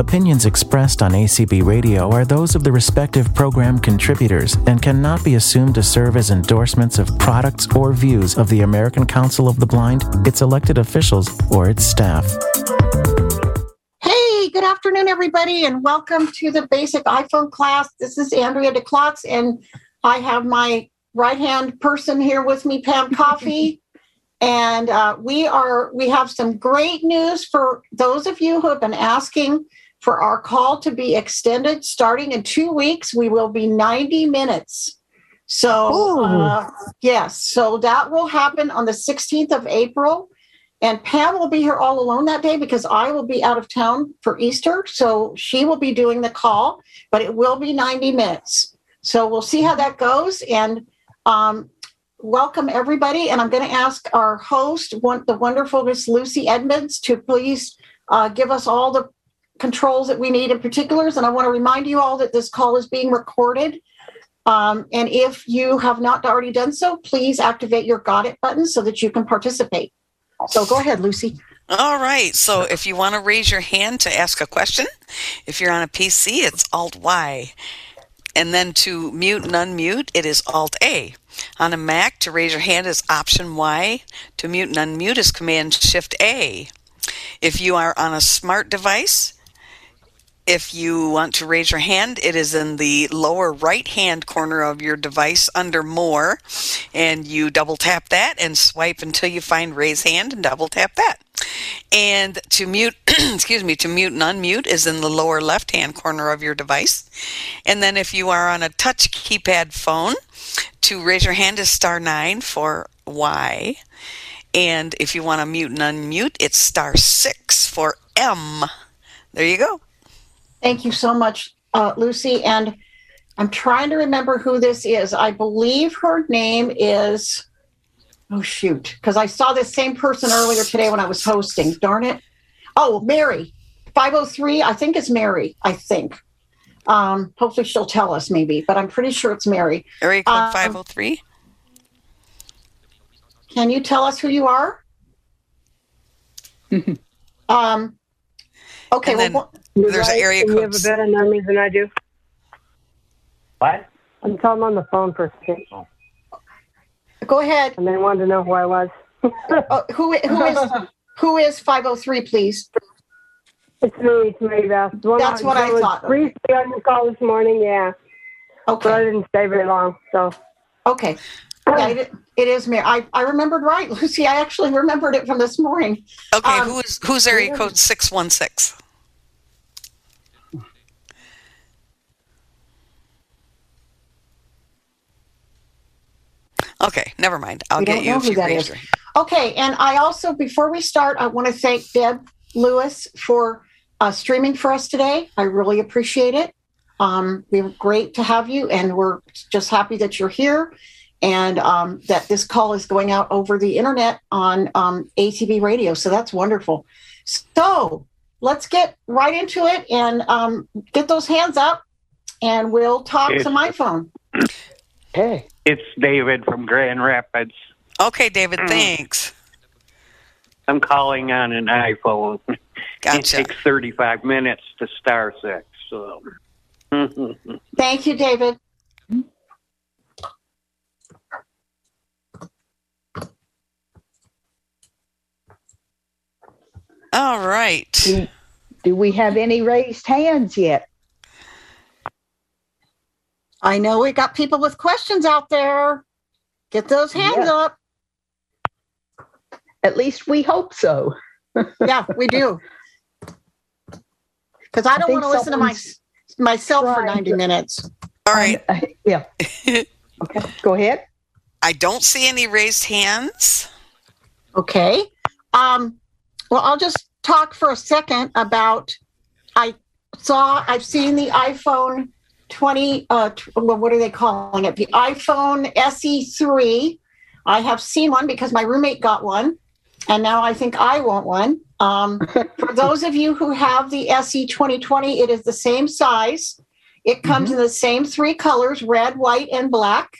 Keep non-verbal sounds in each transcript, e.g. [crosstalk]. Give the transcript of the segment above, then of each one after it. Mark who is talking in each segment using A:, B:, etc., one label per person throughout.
A: Opinions expressed on ACB Radio are those of the respective program contributors and cannot be assumed to serve as endorsements of products or views of the American Council of the Blind, its elected officials, or its staff.
B: Hey, good afternoon, everybody, and welcome to the basic iPhone class. This is Andrea DeClotz, and I have my right hand person here with me, Pam Coffee. [laughs] and uh, we are we have some great news for those of you who have been asking for our call to be extended starting in two weeks. We will be 90 minutes. So, uh, yes, so that will happen on the 16th of April. And Pam will be here all alone that day because I will be out of town for Easter. So she will be doing the call, but it will be 90 minutes. So we'll see how that goes. And um, welcome everybody. And I'm going to ask our host, one, the wonderful Miss Lucy Edmonds, to please uh, give us all the controls that we need in particulars. And I want to remind you all that this call is being recorded. Um, and if you have not already done so, please activate your Got It button so that you can participate. So go ahead, Lucy.
C: All right. So if you want to raise your hand to ask a question, if you're on a PC, it's Alt Y. And then to mute and unmute, it is Alt A. On a Mac, to raise your hand is Option Y. To mute and unmute is Command Shift A. If you are on a smart device, if you want to raise your hand, it is in the lower right hand corner of your device under More, and you double tap that and swipe until you find Raise Hand and double tap that. And to mute, [clears throat] excuse me, to mute and unmute is in the lower left hand corner of your device. And then if you are on a touch keypad phone, to raise your hand is star nine for Y. And if you want to mute and unmute, it's star six for M. There you go.
B: Thank you so much, uh, Lucy. And I'm trying to remember who this is. I believe her name is, oh, shoot, because I saw this same person earlier today when I was hosting. Darn it. Oh, Mary. 503, I think it's Mary, I think. Um, hopefully she'll tell us maybe, but I'm pretty sure it's Mary.
C: Area code um, 503.
B: Can you tell us who you are? [laughs] um, okay. Well,
C: there's right, area codes.
D: You have a better number than I do.
E: What?
D: I'm talking on the phone for a second.
B: Go ahead.
D: And they wanted to know who I was.
B: oh, who, who is who is 503, please?
D: It's me. It's Mary Beth.
B: That's what I thought.
D: Briefly on the call this morning, yeah.
B: Okay.
D: But I didn't stay very long, so.
B: Okay. Yeah, it, it is Mary. I, I remembered right, Lucy. I actually remembered it from this morning.
C: Okay, um, who is who's area code six one six? Okay, never mind. I'll get you if you raise your
B: Okay, and I also, before we start, I want to thank Deb Lewis for uh, streaming for us today. I really appreciate it. Um, we're great to have you, and we're just happy that you're here and um, that this call is going out over the internet on um, ACB radio. So that's wonderful. So let's get right into it and um, get those hands up, and we'll talk to my iPhone. [clears throat]
E: Hey. It's David from Grand Rapids.
C: Okay, David, mm. thanks.
E: I'm calling on an iPhone.
C: Gotcha.
E: It takes 35 minutes to star six. So. [laughs]
B: Thank you, David.
C: All right.
F: Do, do we have any raised hands yet?
B: I know we got people with questions out there. Get those hands yeah. up.
F: At least we hope so. [laughs]
B: yeah, we do. Because I don't want to listen to my myself for 90 to, minutes.
C: All right.
F: Um, uh, yeah. [laughs] okay. Go ahead.
C: I don't see any raised hands.
B: Okay. Um, well, I'll just talk for a second about I saw I've seen the iPhone 20, uh, well, what are they calling it? The iPhone SE3. I have seen one because my roommate got one, and now I think I want one. Um, for those of you who have the SE 2020, it is the same size. It comes mm-hmm. in the same three colors red, white, and black.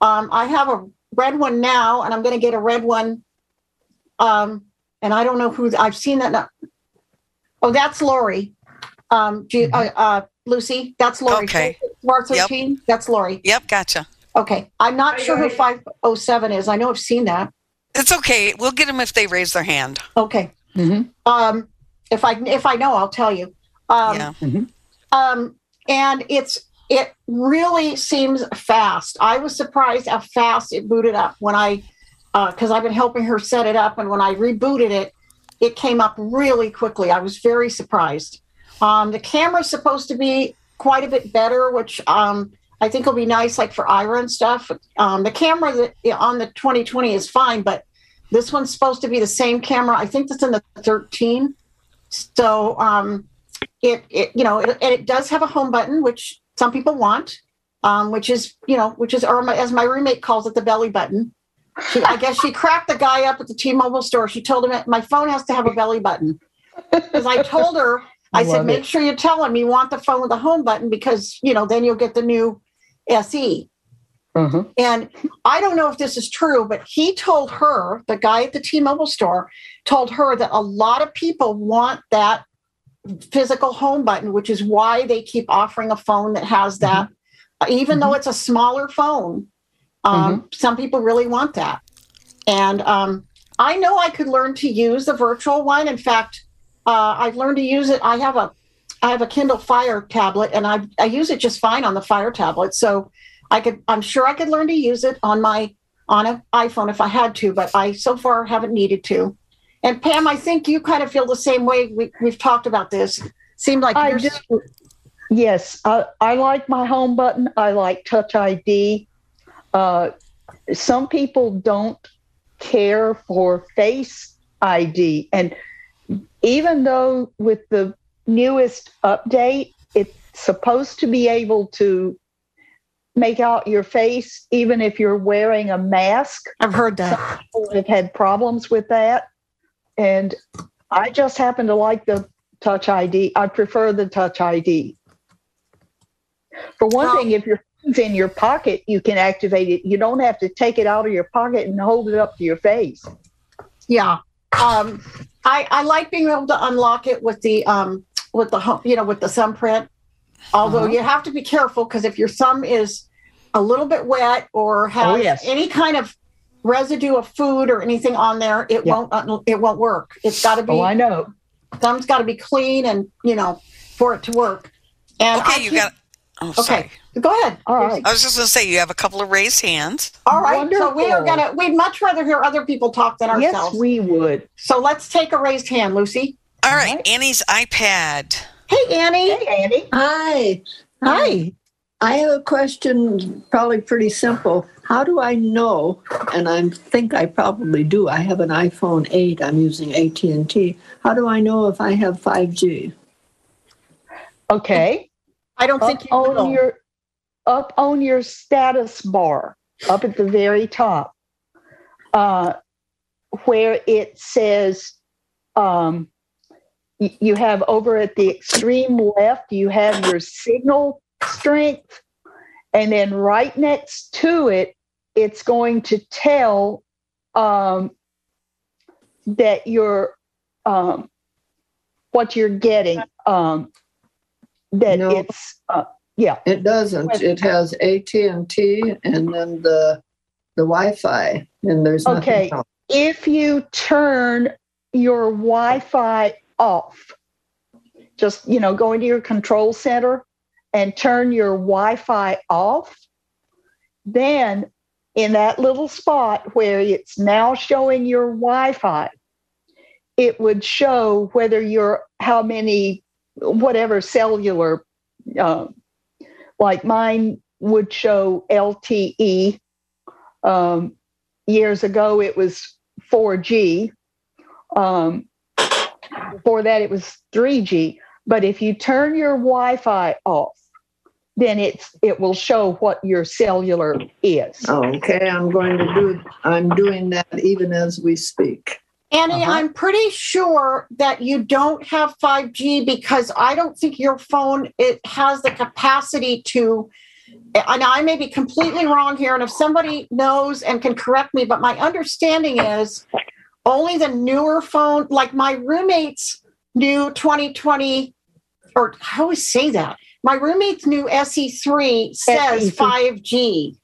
B: Um, I have a red one now, and I'm going to get a red one. Um, and I don't know who I've seen that. Now. Oh, that's Lori. Um, do you, uh, uh, Lucy, that's Lori.
C: Okay.
B: Four
C: Yep.
B: thirteen. That's Lori.
C: Yep, gotcha.
B: Okay, I'm not sure who five oh seven is. I know I've seen that.
C: It's okay. We'll get them if they raise their hand.
B: Okay.
F: Mhm.
B: Um, if I if I know, I'll tell you. Um,
C: yeah.
B: um, and it's it really seems fast. I was surprised how fast it booted up when I because I've been helping her set it up, and when I rebooted it, it came up really quickly. I was very surprised. Um, the camera's supposed to be quite a bit better, which um, I think will be nice, like for Aira and stuff. Um, the camera that on the 2020 is fine, but this one's supposed to be the same camera. I think that's in the 13. So um, it, it you know, it, it does have a home button, which some people want, um, which is you know, which is or my, as my roommate calls it, the belly button. She, I guess she cracked the guy up at the T-Mobile store. She told him my phone has to have a belly button because I told her. I, said, make
F: it.
B: sure you tell him you want the phone with the home button because you know then you'll get the new SE.
F: Mhm.
B: And I don't know if this is true, but he told her, the guy at the T Mobile store, told her that a lot of people want that physical home button, which is why they keep offering a phone that has that. Even though it's a smaller phone, um, some people really want that. And um, I know I could learn to use the virtual one. In fact, uh, I've learned to use it. I have a I have a Kindle Fire tablet, and I I use it just fine on the Fire tablet. So I could I'm sure I could learn to use it on my on an iPhone if I had to, but I so far haven't needed to. And Pam, I think you kind of feel the same way. We, we've talked about this. Seemed like
F: I
B: you're
F: do. Yes, I, I like my home button. I like Touch ID. Uh, some people don't care for Face ID, and even though with the newest update, it's supposed to be able to make out your face, even if you're wearing a mask.
B: I've heard that.
F: people have had problems with that. And I just happen to like the Touch ID. I prefer the Touch ID. For one
B: Well-
F: thing, if your phone's in your pocket, you can activate it. You don't have to take it out of your pocket and hold it up to your face.
B: Yeah. Um, I, I like being able to unlock it with the um, with the home- you know with the thumbprint. Although
F: Uh-huh.
B: you have to be careful because if your thumb is a little bit wet or has
F: Oh, yes.
B: any kind of residue of food or anything on there, it
F: Yeah.
B: won't un- it won't work. It's got to be
F: Oh, I know.
B: thumb's got to be clean and you know for it to work. And I
C: Okay, you
B: keep-
C: got. Oh, sorry.
B: okay. Go ahead.
F: All right.
C: I was just going to say you have a couple of raised hands.
B: All right. So we are gonna. We'd much rather hear other people talk than ourselves.
F: Yes,
B: ourselves.
F: we would.
B: so let's take a raised hand, Lucy.
C: All right,
F: right.
C: Annie's iPad.
B: Hey, Annie.
F: Hey, Annie.
G: Hi.
B: Hi.
G: Um, I have a question, probably pretty simple. How do I know? And I think I probably do. I have an iPhone 8. I'm using AT&T. How do I know if I have 5G?
F: Okay.
B: I don't think you
F: on
B: will.
F: your up on your status bar, up at the very top, uh, where it says um, you have over at the extreme left, you have your signal strength, and then right next to it, it's going to tell um, that you're um, what you're getting. Um, that
G: No.
F: it's uh, yeah.
G: It doesn't. It has AT&T and then the the Wi-Fi, and there's nothing
F: Okay.
G: else.
F: if you turn your Wi-Fi off, just you know, go into your control center and turn your Wi-Fi off, then in that little spot where it's now showing your Wi-Fi, it would show whether you're how many whatever cellular um, like mine would show LTE. Um, years ago, it was 4G. Um, before that, it was 3G. But if you turn your Wi-Fi off, then it's it will show what your cellular is.
G: Okay, I'm going to do. I'm doing that even as we speak.
B: Annie,
F: Uh-huh.
B: I'm pretty sure that you don't have 5G because I don't think your phone it has the capacity to. And I may be completely wrong here, and if somebody knows and can correct me, but my understanding is only the newer phone, like my roommate's new 2020 or how I always say that. My roommate's new SE3 says
F: SE3.
B: 5G.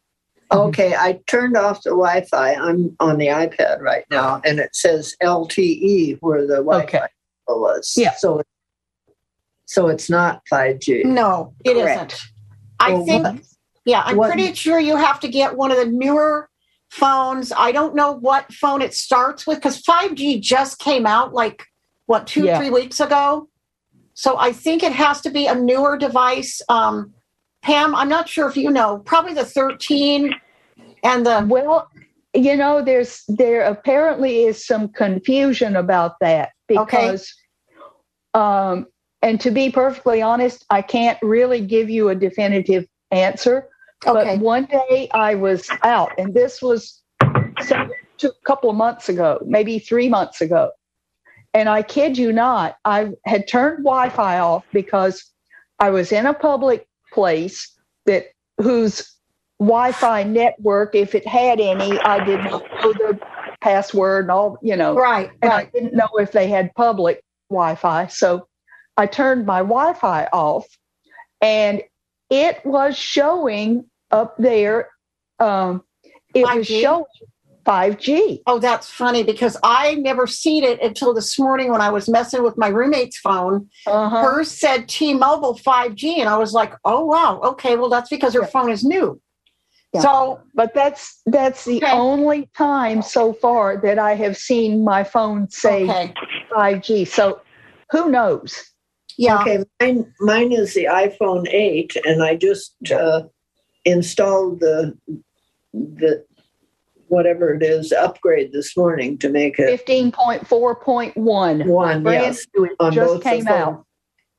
G: Okay, I turned off the Wi-Fi. I'm on the iPad right now, and it says LTE where the Wi-Fi
F: Okay.
G: was.
F: Yeah.
G: So, so it's not 5G.
B: No, it not I
G: Well,
B: think,
G: what-
B: yeah, I'm
G: what-
B: pretty sure you have to get one of the newer phones. I don't know what phone it starts with because 5G just came out like, what, two,
F: Yeah.
B: three weeks ago? So I think it has to be a newer device. Um, Pam, I'm not sure if you know, probably the 13 and the,
F: Well, you know, there's there apparently is some confusion about that
B: Okay.
F: because, um, and to be perfectly honest, I can't really give you a definitive answer.
B: okay,
F: But one day I was out, and this was a couple of months ago, maybe three months ago. And I kid you not, I had turned Wi-Fi off because I was in a public place that whose Wi-Fi network, if it had any, I didn't know the password and all, you know,
B: right,
F: and
B: right.
F: I didn't know if they had public Wi-Fi. So I turned my Wi-Fi off, and it was showing up there. Um, it was
B: 5G?
F: showing 5G.
B: Oh, that's funny because I never seen it until this morning when I was messing with my roommate's phone.
F: Uh-huh.
B: Hers said T-Mobile 5G, and I was like, "Oh wow, okay, well that's because her phone is new."
F: Yeah.
B: So
F: But that's that's the
B: Okay.
F: only time so far that I have seen my phone say
B: okay,
F: 5G. So who knows?
B: yeah,
G: Okay, mine mine is the iPhone 8, and I just uh, installed the the whatever it is upgrade this morning to make it
F: 15.4.1.
G: one. Yes.
F: It
G: on
F: just
G: both the
F: came out.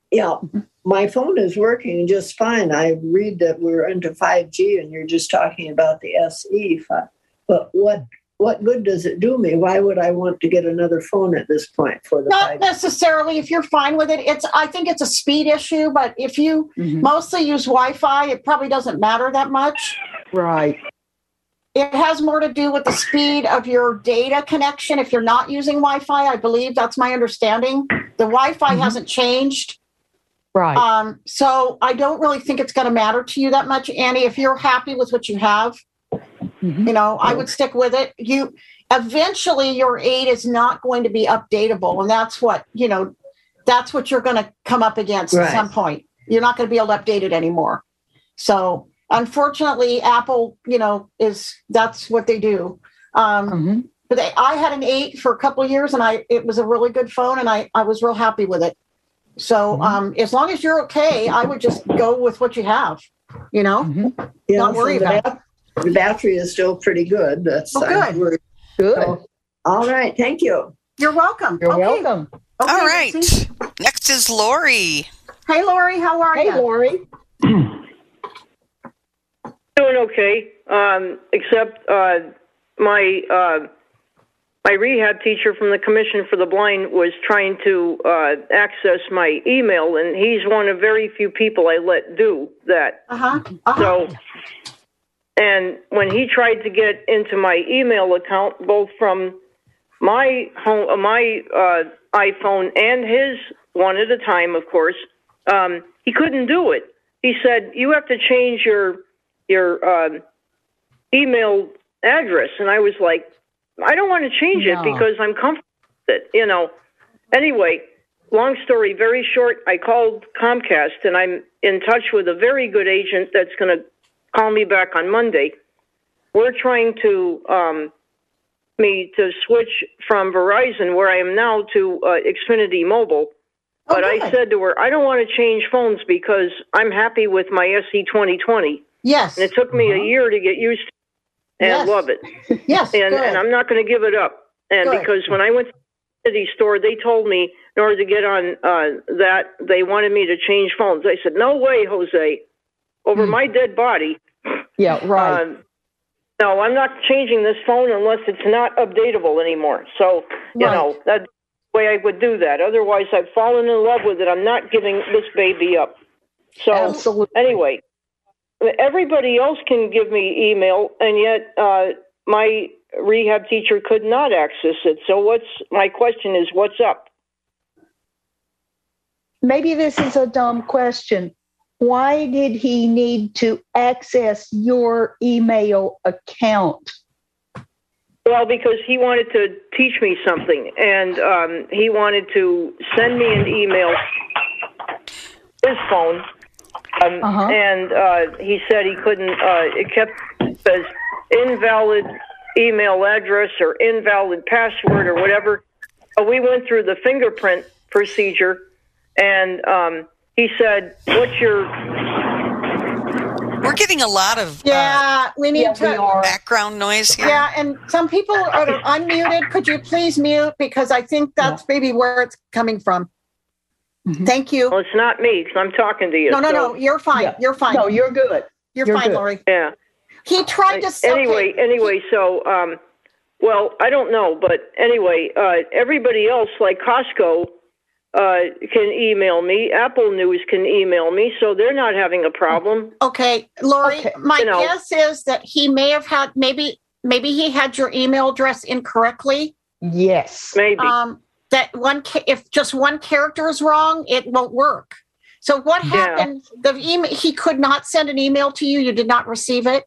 G: Yeah, my phone is working just fine. I read that we're into 5G, and you're just talking about the SE. fi- But what what good does it do me? Why would I want to get another phone at this point for the
B: not
G: 5G?
B: necessarily. If you're fine with it, it's. I think it's a speed issue, but if you
F: Mhm.
B: mostly use Wi-Fi, it probably doesn't matter that much.
F: Right.
B: It has more to do with the speed of your data connection. If you're not using Wi-Fi, I believe that's my understanding. The Wi-Fi
F: Mhm.
B: hasn't changed.
F: Right.
B: Um, so I don't really think it's going to matter to you that much, Annie. If you're happy with what you have,
F: Mhm.
B: you know, I would stick with it. You eventually your aid is not going to be updatable, and that's what you know. That's what you're going to come up against
G: Right.
B: at some point. You're not going to be able to update it anymore. So unfortunately, Apple, you know, is that's what they do. Um,
F: Mhm.
B: but they, I had an eight for a couple of years, and I it was a really good phone, and I I was real happy with it. So
F: Mhm.
B: um, as long as you're okay, I would just go with what you have. You know,
F: Mhm.
G: Yeah,
B: Don't worry
G: so the
B: about
G: bat- The battery is still pretty good. That's
B: Oh, good.
G: worried.
F: Good.
G: So, all right, thank you.
B: you're welcome.
F: You're
B: Okay.
F: welcome.
B: Okay,
C: All right. Next is Lori.
B: Hey, Lori, how are
F: Hey,
B: you?
F: Lori.
H: Doing okay, um, except uh, my uh, my rehab teacher from the Commission for the Blind was trying to uh, access my email, and he's one of very few people I let do that.
B: Uh huh. Uh-huh.
H: So, and when he tried to get into my email account, both from my home, uh, my uh, iPhone and his one at a time, of course, um, he couldn't do it. He said you have to change your your um, email address, and I was like, I don't want to change it because I'm comfortable with it, you know. Anyway, long story very short, I called Comcast, and I'm in touch with a very good agent that's going to call me back on Monday. We're trying to um, me to switch from Verizon, where I am now, to uh, Xfinity Mobile.
B: Oh,
H: But I said to her, I don't want to change phones because I'm happy with my SE 2020.
B: yes,
H: And it took me a year to get used to and
B: Yes.
H: love it. [laughs]
B: yes,
H: And, and I'm not going to give it up. And because when I went to the city store, they told me in order to get on uh, that, they wanted me to change phones. I said, No way, Jose. Over
F: Hmm.
H: my dead body.
F: Yeah, right.
H: Um, no, I'm not changing this phone unless it's not updatable anymore. So, you
B: Right.
H: know, that's the way I would do that. Otherwise, I've fallen in love with it. I'm not giving this baby up. So,
F: Absolutely.
H: anyway, everybody else can give me email, and yet uh, my rehab teacher could not access it. So, what's my question is, what's up?
F: maybe this is a dumb question. Why did he need to access your email account?
H: Well, because he wanted to teach me something, and um, he wanted to send me an email, his phone, um,
F: Uh-huh.
H: and uh, he said he couldn't. Uh, it kept says invalid email address or invalid password or whatever. Uh, we went through the fingerprint procedure, and um, he said, "What's your
C: We're getting a lot of uh,
B: Yeah, we need
F: Yeah,
B: to.
F: we
C: background noise here.
B: Yeah, and some people are unmuted. Could you please mute? Because I think that's maybe where it's coming from.
F: Mhm.
B: Thank you.
H: Well, it's not me because I'm talking to you.
B: No, no,
H: so-
B: no. You're fine.
F: Yeah.
B: You're fine.
F: No, you're good.
B: you're,
F: you're
B: fine,
F: good.
B: Lori.
H: Yeah.
B: He tried to say.
H: anyway, anyway, so um, well, I don't know, but anyway, uh, everybody else like Costco uh, can email me. Apple News can email me, so they're not having a problem.
B: Okay, Lori.
F: Okay.
B: My
H: You know.
B: guess is that he may have had maybe maybe he had your email address incorrectly.
F: Yes.
H: Maybe.
B: Um, that one if just one character is wrong, it won't work. So what
H: Yeah.
B: happened? The email he could not send an email to you. You did not receive it.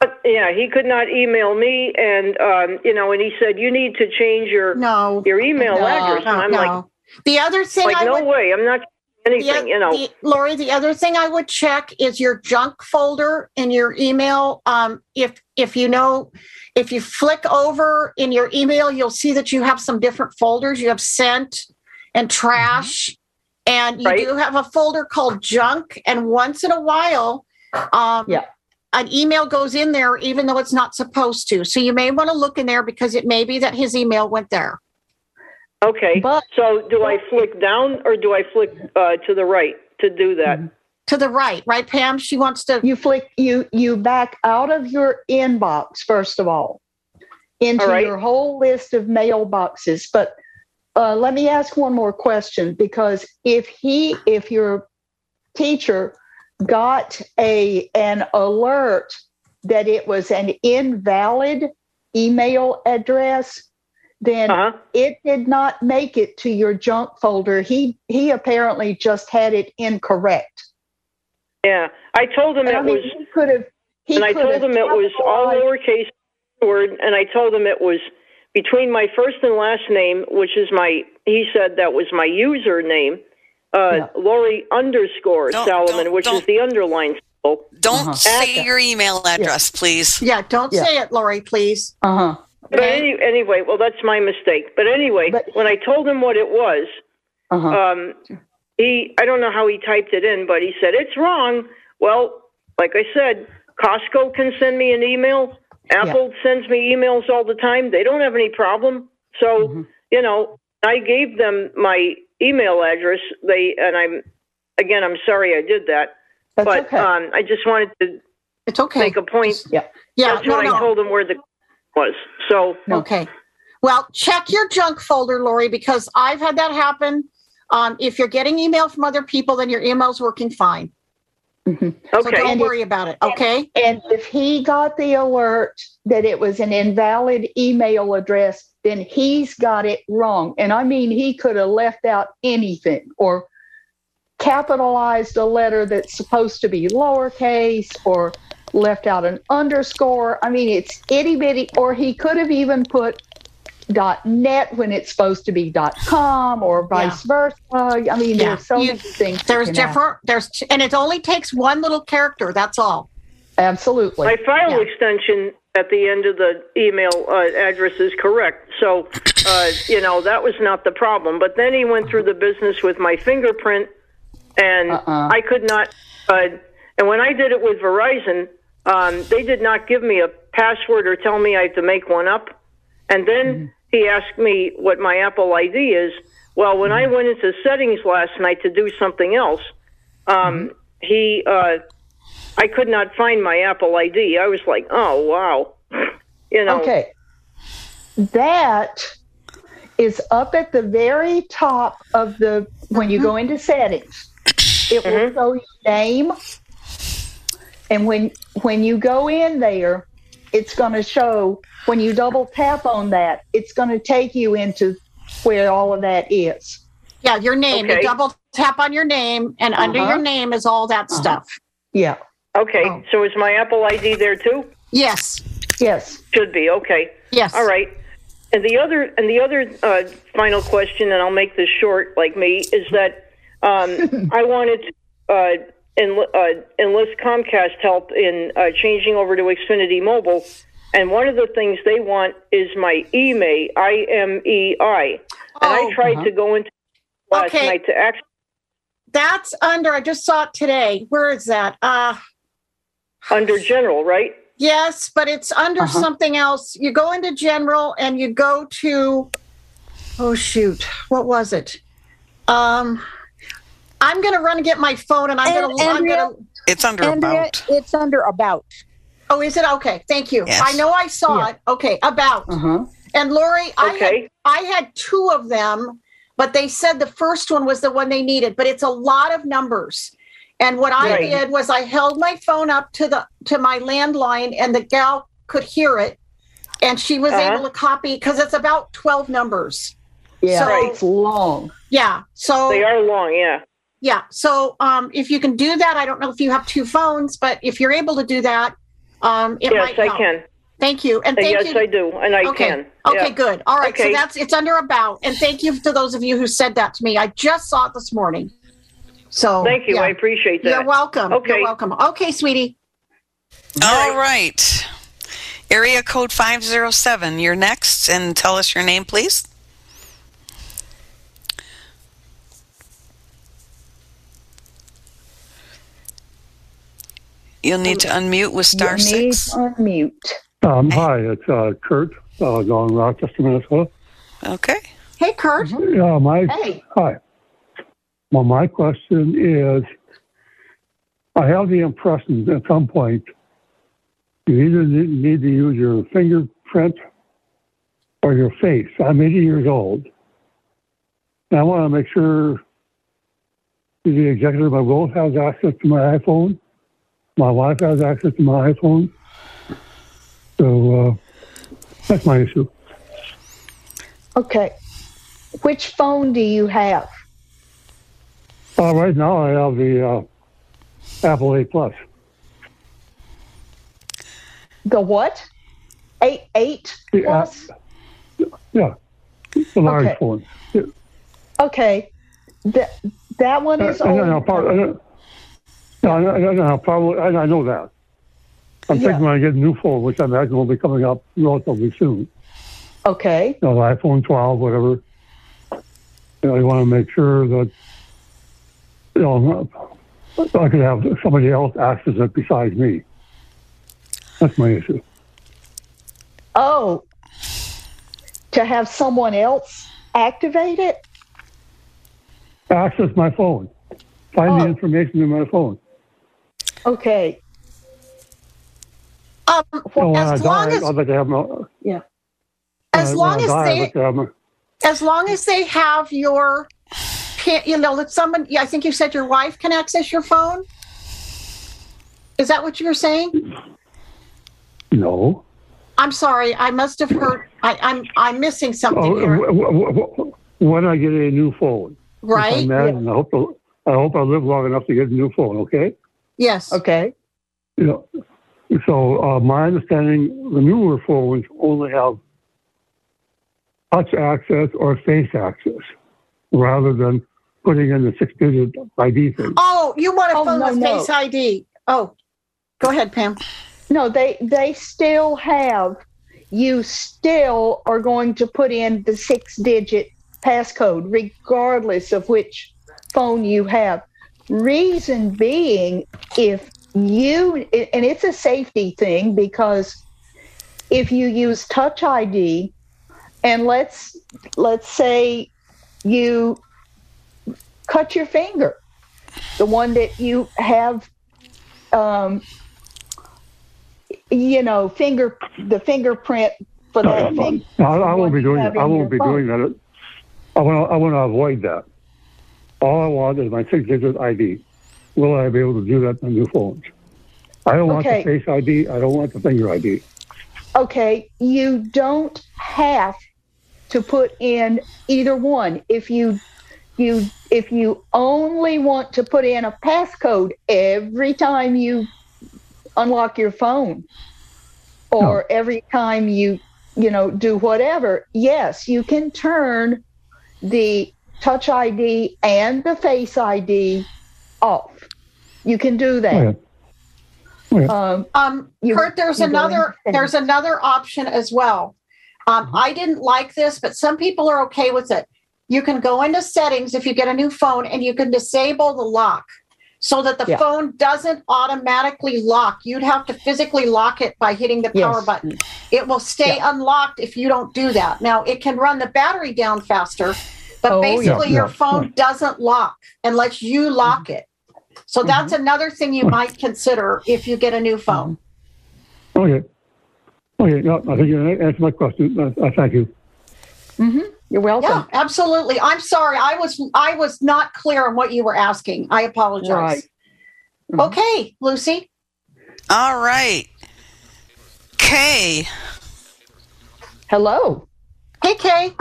H: but yeah, he could not email me, and um, you know, and he said you need to change your
B: No.
H: your email
F: No,
H: address, and I'm
B: no.
H: like,
B: the other thing
H: like
B: I
H: no
B: would
H: way, I'm not anything,
B: the,
H: you know.
B: the, Lori, the other thing I would check is your junk folder in your email. Um, if if you know, if you flick over in your email, you'll see that you have some different folders. You have sent and trash, and you
H: Right.
B: do have a folder called junk. And once in a while, um,
F: Yeah.
B: an email goes in there even though it's not supposed to. So you may want to look in there because it may be that his email went there.
H: Okay,
F: But
H: so do I flick down or do I flick uh, to the right to do that?
B: To the right, right, Pam? She wants to.
F: you flick you you back out of your inbox first of all into
H: All right.
F: your whole list of mailboxes but uh, let me ask one more question because if he if your teacher got a an alert that it was an invalid email address then
H: Uh huh.
F: it did not make it to your junk folder he he apparently just had it incorrect
H: Yeah, I told him
F: And
H: it
F: I mean,
H: was.
F: he could have he
H: and I told him it was all lowercase word, and I told him it was between my first and last name, which is my. He said that was my username, uh,
F: Yeah.
H: Lori underscore
C: Don't-
H: Solomon,
C: don't-
H: which is
C: don't-
H: the underline symbol.
C: Don't
F: Uh-huh.
C: say your email address, please.
B: Yeah, don't
F: Yeah.
B: say it, Lori, please.
F: uh-huh
H: But
B: Okay.
H: any, anyway, well, that's my mistake. But anyway,
F: But-
H: when I told him what it was,
F: uh-huh
H: um, he I don't know how he typed it in, but he said it's wrong. Well, like I said, Costco can send me an email. Apple sends me emails all the time. They don't have any problem. So
F: Mhm.
H: you know, I gave them my email address. They and I'm again, I'm sorry I did that,
F: that's
H: but
F: okay
H: um, I just wanted to
B: It's okay.
H: make a point.
F: yeah
B: yeah,
H: That's
B: no,
H: what
B: no.
H: I told them where the was. So
B: Okay. Well, check your junk folder, Lori, because I've had that happen. Um, if you're getting email from other people, then your email's working fine.
F: Mhm.
B: So
H: okay,
B: don't
F: And if-
B: worry about it. Okay.
F: and if he got the alert that it was an invalid email address then he's got it wrong and i mean he could have left out anything or capitalized a letter that's supposed to be lowercase or left out an underscore i mean it's itty bitty or he could have even put dot net when it's supposed to be dot com or vice versa i mean
B: Yeah.
F: there's so
B: You-
F: many things
B: There's
F: that can
B: different, there's, and it only takes one little character. That's all.
F: absolutely
H: My file
B: Yeah.
H: extension at the end of the email uh, address is correct. So, uh, you know, that was not the problem. But then he went through the business with my fingerprint, and
F: Uh-uh.
H: I could not. Uh, and when I did it with Verizon, um, they did not give me a password or tell me I have to make one up. And then he asked me what my Apple ID is. Well, when I went into settings last night to do something else, um, he uh, I could not find my Apple ID. I was like, oh wow, [laughs] you know.
F: Okay. That is up at the very top of the when you go into settings. It will show you name. And when when you go in there, it's going to show when you double tap on that, it's going to take you into where all of that is.
B: Yeah, your name.
H: Okay.
B: You double tap on your name, and under
F: Uh-huh.
B: your name is all that
F: Uh-huh.
B: stuff.
F: Yeah.
H: Okay,
B: Oh.
H: so is my Apple ID there too?
B: Yes.
F: Yes.
H: Should be. Okay.
B: Yes.
H: All right. And the other and the other uh, final question, and I'll make this short, like me, is that um, [laughs] I wanted to uh, enli- uh, enlist Comcast help in uh, changing over to Xfinity Mobile, and one of the things they want is my email, I M E I, and
B: Oh,
H: I tried
F: uh-huh.
H: to go into last
B: Okay.
H: night to access.
B: That's under. I just saw it today. Where is that? Uh
H: Under general, right?
B: yes, but it's under
F: Uh-huh.
B: something else. You go into general and you go to oh shoot, what was it? Um I'm gonna run and get my phone and I'm gonna I'm
C: It's under
I: Andrea,
C: about.
I: it's under about.
B: Oh, is it okay? Thank you.
C: Yes.
B: I know I saw
F: Yeah.
B: it. Okay, about.
F: Uh huh.
B: And Lori, I had I had two of them, but they said the first one was the one they needed, but it's a lot of numbers. And what I
H: Right.
B: did was I held my phone up to the to my landline and the gal could hear it and she was
H: Uh-huh.
B: able to copy because it's about 12 numbers.
F: Yeah.
B: So-
F: It's long.
B: Yeah. So
H: They are long, yeah.
B: Yeah. So um if you can do that, I don't know if you have two phones, but if you're able to do that, um it
H: yes,
B: might
H: I can.
B: Thank you. And thank
H: yes,
B: you.
H: Yes, I do, and I
B: okay.
H: can.
B: Okay,
H: Yeah.
B: good. All right. So that's it's under about. And thank you to those of you who said that to me. I just saw it this morning. So
H: Thank you.
B: yeah.
H: I appreciate that.
B: You're welcome.
H: Okay.
B: You're welcome. Okay, sweetie.
C: All right. Area code 507. You're next, and tell us your name, please. You'll need to unmute with star
F: You need
C: six.
F: unmute.
J: Um, hi, it's uh, Kurt, uh, down in Rochester, Minnesota.
C: Okay.
B: Hey, Kurt.
J: Yeah, my
F: Hey.
J: hi. Well, my question is, I have the impression at some point you either need to use your fingerprint or your face. I'm 80 years old, and I want to make sure the executive of my will has access to my iPhone. My wife has access to my iPhone. So uh, that's my issue.
F: Okay. Which phone do you have?
J: Uh, right now, I have the uh, Apple 8 Plus.
F: The what? Eight eight
J: The app-
F: plus?
J: Yeah, the large
F: Okay.
J: phone.
F: Okay. That that one
J: Uh,
F: is
J: don't know,
F: old.
J: I no, I I know, probably, I, I know that. I'm
F: Yeah.
J: thinking when I get a new phone, which I imagine will be coming up relatively soon,
F: Okay.
J: you know, the iPhone 12, whatever. You know, you want to make sure that, you know, I could have somebody else access it besides me. That's my issue.
F: Oh. To have someone else activate it?
J: Access my phone. Find the
F: Oh.
J: information in my phone.
F: Okay.
B: Um,
J: So when I
B: as long
J: die,
B: as
J: I'd like to have my,
B: as long as
J: die,
B: they
J: like have my,
B: as long as they have your you know that someone yeah, I think you said your wife can access your phone. Is that what you were saying?
J: no.
B: I'm sorry. I must have heard. I, I'm I'm missing something
J: Oh,
B: here.
J: w- when I get a new phone,
B: Right?
J: I'm married, and I hope to, I hope I live long enough to get a new phone. Okay,
B: Yes.
F: Okay.
J: Yeah. So uh, my understanding, the newer phones only have touch access or face access, rather than putting in the six-digit ID thing.
B: Oh, you want a
F: Oh,
B: phone
F: no,
B: with
F: no.
B: Face ID? Oh, go ahead, Pam.
F: No, they they still have you still are going to put in the six digit passcode regardless of which phone you have. Reason being if you and it's a safety thing because if you use touch ID and let's let's say you cut your finger the one that you have um, you know, finger the fingerprint for that thing.
J: I, I won't be doing. I won't be
F: phone.
J: doing that. I want to. I want to avoid that. All I want is my six-digit ID. Will I be able to do that on new phones? I don't want
F: Okay.
J: the face ID. I don't want the finger ID.
F: Okay, you don't have to put in either one. If you you if you only want to put in a passcode every time you unlock your phone or every time you you know do whatever yes you can turn the touch id and the face id off you can do that
J: Okay. Okay.
F: um,
B: Um,
F: You-
B: Kurt, there's another there's another option as well. Um,
F: Mm-hmm.
B: I didn't like this, but some people are okay with it. You can go into settings if you get a new phone and you can disable the lock so that the
F: Yeah.
B: phone doesn't automatically lock. You'd have to physically lock it by hitting the power
F: Yes.
B: button. It will stay unlocked if you don't do that. Now, it can run the battery down faster, but
F: Oh, yeah.
B: basically your
J: Yeah,
B: phone
J: yeah.
B: doesn't lock unless you lock it. So that's another thing you might consider if you get a new phone.
J: Okay. Okay, no, I think you answered my question. Uh, uh, thank you.
F: you're welcome
B: Yeah, absolutely. I'm sorry. I was I was not clear on what you were asking. I apologize.
F: Right. Mhm.
B: Okay, Lucy.
C: All right. Kay.
F: hello
B: Hey, Kay.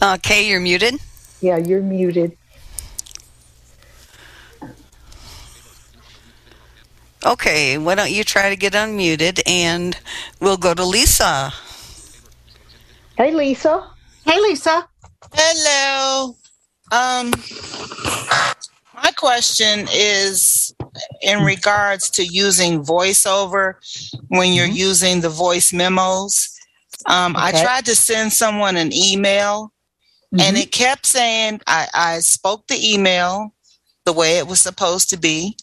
C: Uh, Kay, you're muted.
F: yeah you're muted
C: Okay, why don't you try to get unmuted and we'll go to Lisa.
F: hey lisa
B: Hey, Lisa.
I: Hello. Um, my question is in regards to using voiceover when you're using the voice memos. Um, I tried to send someone an email and it kept saying I, I spoke the email the way it was supposed to be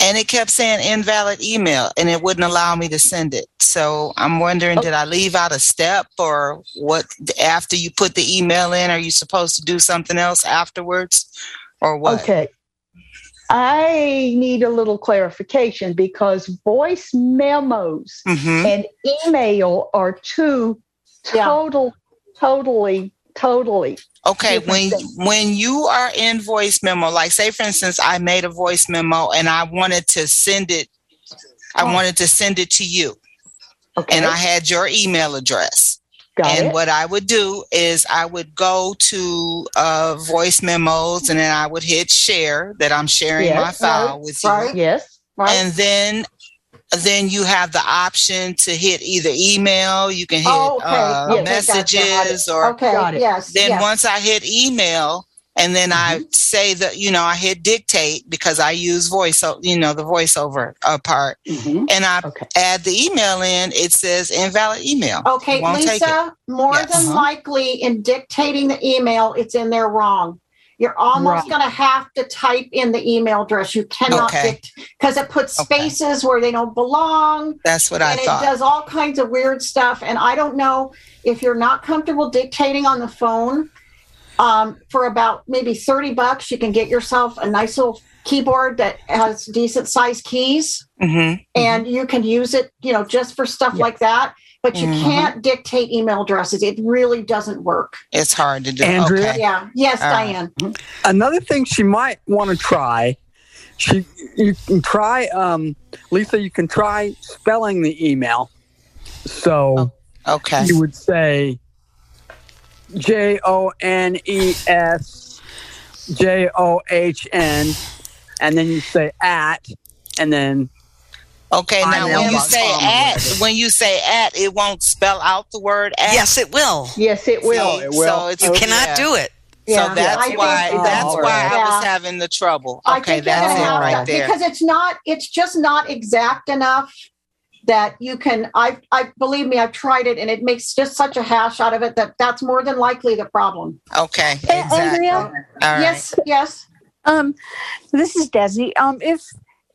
I: and it kept saying invalid email and it wouldn't allow me to send it so i'm wondering
F: Oh.
I: did i leave out a step or what after you put the email in are you supposed to do something else afterwards or what
F: Okay. I need a little clarification because voice memos
I: Mhm.
F: and email are two
B: Yeah.
F: total, totally, totally.
I: Okay, when
F: things.
I: when you are in voice memo, like say for instance, I made a voice memo and I wanted to send it, I
F: Oh.
I: wanted to send it to you,
F: Okay.
I: and I had your email address.
F: Got
I: and
F: it.
I: what I would do is I would go to uh, voice memos and then I would hit share that I'm sharing my
F: Yes,
I: file with you,
B: right.
F: yes.
B: Right.
I: and then then you have the option to hit either email, you can hit
B: Oh, okay.
I: uh,
B: Okay,
I: messages, or
B: okay.
F: Got it.
B: Yes.
I: then
B: yes.
I: once I hit email and then I say that, you know, I hit dictate because I use voice, so, you know, the voiceover uh, part
F: Mhm.
I: and I
F: Okay.
I: add the email in, it says invalid email.
B: Okay, Lisa, more
I: Yes.
B: than
F: Uh-huh.
B: likely in dictating the email, it's in there wrong. You're almost
F: Right.
B: going to have to type in the email address. You cannot
I: Okay.
B: because it puts
I: Okay.
B: spaces where they don't belong.
I: That's what I
B: and it does all kinds of weird stuff. And I don't know if you're not comfortable dictating on the phone. Um, for about maybe thirty bucks, you can get yourself a nice little keyboard that has decent sized keys,
I: hmm
B: and you can use it, you know, just for stuff
F: Yeah.
B: like that. But you
I: Mhm.
B: can't dictate email addresses. It really doesn't work.
I: It's hard to do.
K: Andrea?
I: Okay.
B: Yeah. Yes,
I: All right.
B: Diane.
K: Another thing she might want to try, she you can try um Lisa, you can try spelling the email. So
I: Okay.
K: you would say J O N E S J O H N and then you say at and then
I: Okay. Now, when you say at, when you say at, it won't spell out the word at.
C: Yes, it will.
F: Yes, it will.
I: See?
K: it will.
I: So it's
C: You cannot
I: yeah.
C: do it.
B: Yeah.
I: so that's
B: I think-
I: why
F: Oh,
I: that's
F: all
I: why
F: right.
I: I was having the trouble.
B: I
I: Okay,
B: think you're
I: that's it
B: have
I: right
B: to
I: there.
B: because it's not. It's just not exact enough that you can. I. I believe me. I've tried it, and it makes just such a hash out of it that that's more than likely the problem.
I: Okay, exactly.
L: Andrea?
I: All right.
B: Yes. Yes.
L: Um, this is Desi. Um, if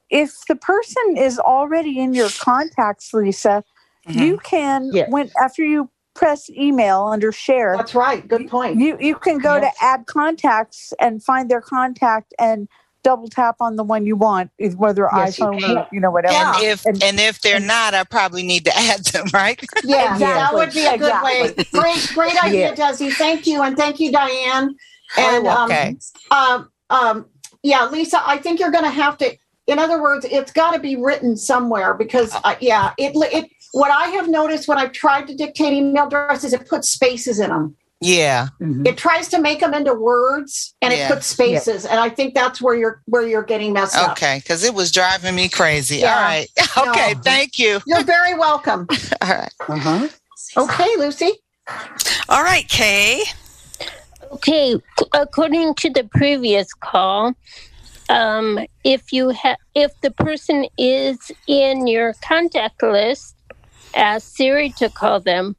L: if the person is already in your contacts, Lisa,
I: Mhm.
L: you can
F: Yes.
L: when after you press email under share,
B: That's right. Good point.
L: you you can go
B: Yes.
L: to add contacts and find their contact and double tap on the one you want, is whether
F: Yes,
L: iPhone
F: can.
L: or you know whatever.
B: Yeah.
I: And if
L: And-
I: and if they're not, I probably need to [laughs] add them, right?
B: Yeah, that would be a good way. Great, great idea, Desi. Thank you, and thank you, Diane. And um,
I: okay.
B: um, um, yeah, Lisa, I think you're going to have to. In other words, it's got to be written somewhere because, uh, yeah, it it what I have noticed when I've tried to dictate email addresses, it puts spaces in them.
I: Yeah.
B: It tries to make them into words and
I: Yeah.
B: it puts spaces. And I think that's where you're where you're getting messed up.
I: Okay, because it was driving me crazy.
B: Yeah.
I: All right. [laughs] Okay,
B: No.
I: thank you.
B: You're very welcome. [laughs]
I: All right.
K: Uh-huh.
B: Okay, Lucy.
C: All right, Kay.
M: Okay, according to the previous call, um, if you have if the person is in your contact list, ask Siri to call them.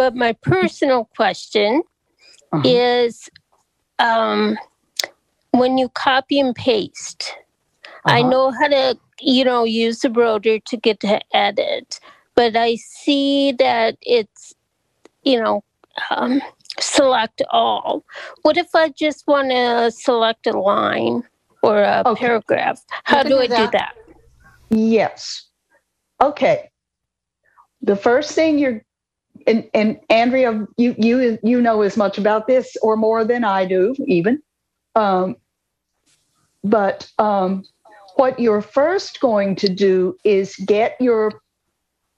M: But my personal question
F: Uh-huh.
M: is um, when you copy and paste, I
F: Uh-huh.
M: know how to, you know, use the rotor to get to edit, but I see that it's, you know, um, select all. What if I just want to select a line or a
F: Okay.
M: paragraph? How do
B: do
M: I do
B: that.
M: that?
F: Yes. Okay. The first thing you're and, and Andrea, you you you know as much about this or more than I do, even. Um, but um, what you're first going to do is get your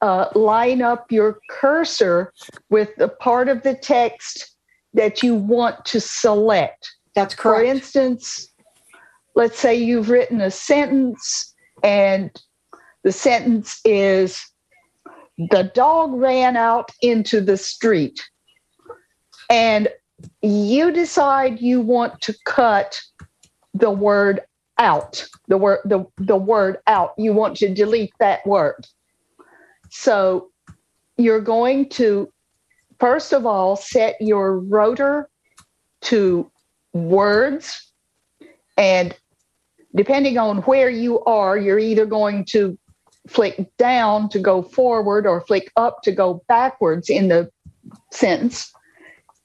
F: uh, line up your cursor with the part of the text that you want to select.
B: That's correct.
F: For instance, let's say you've written a sentence and the sentence is the dog ran out into the street. And you decide you want to cut the word out the word the, the word out. You want to delete that word. So you're going to first of all set your rotor to words. And depending on where you are you're either going to flick down to go forward or flick up to go backwards in the sentence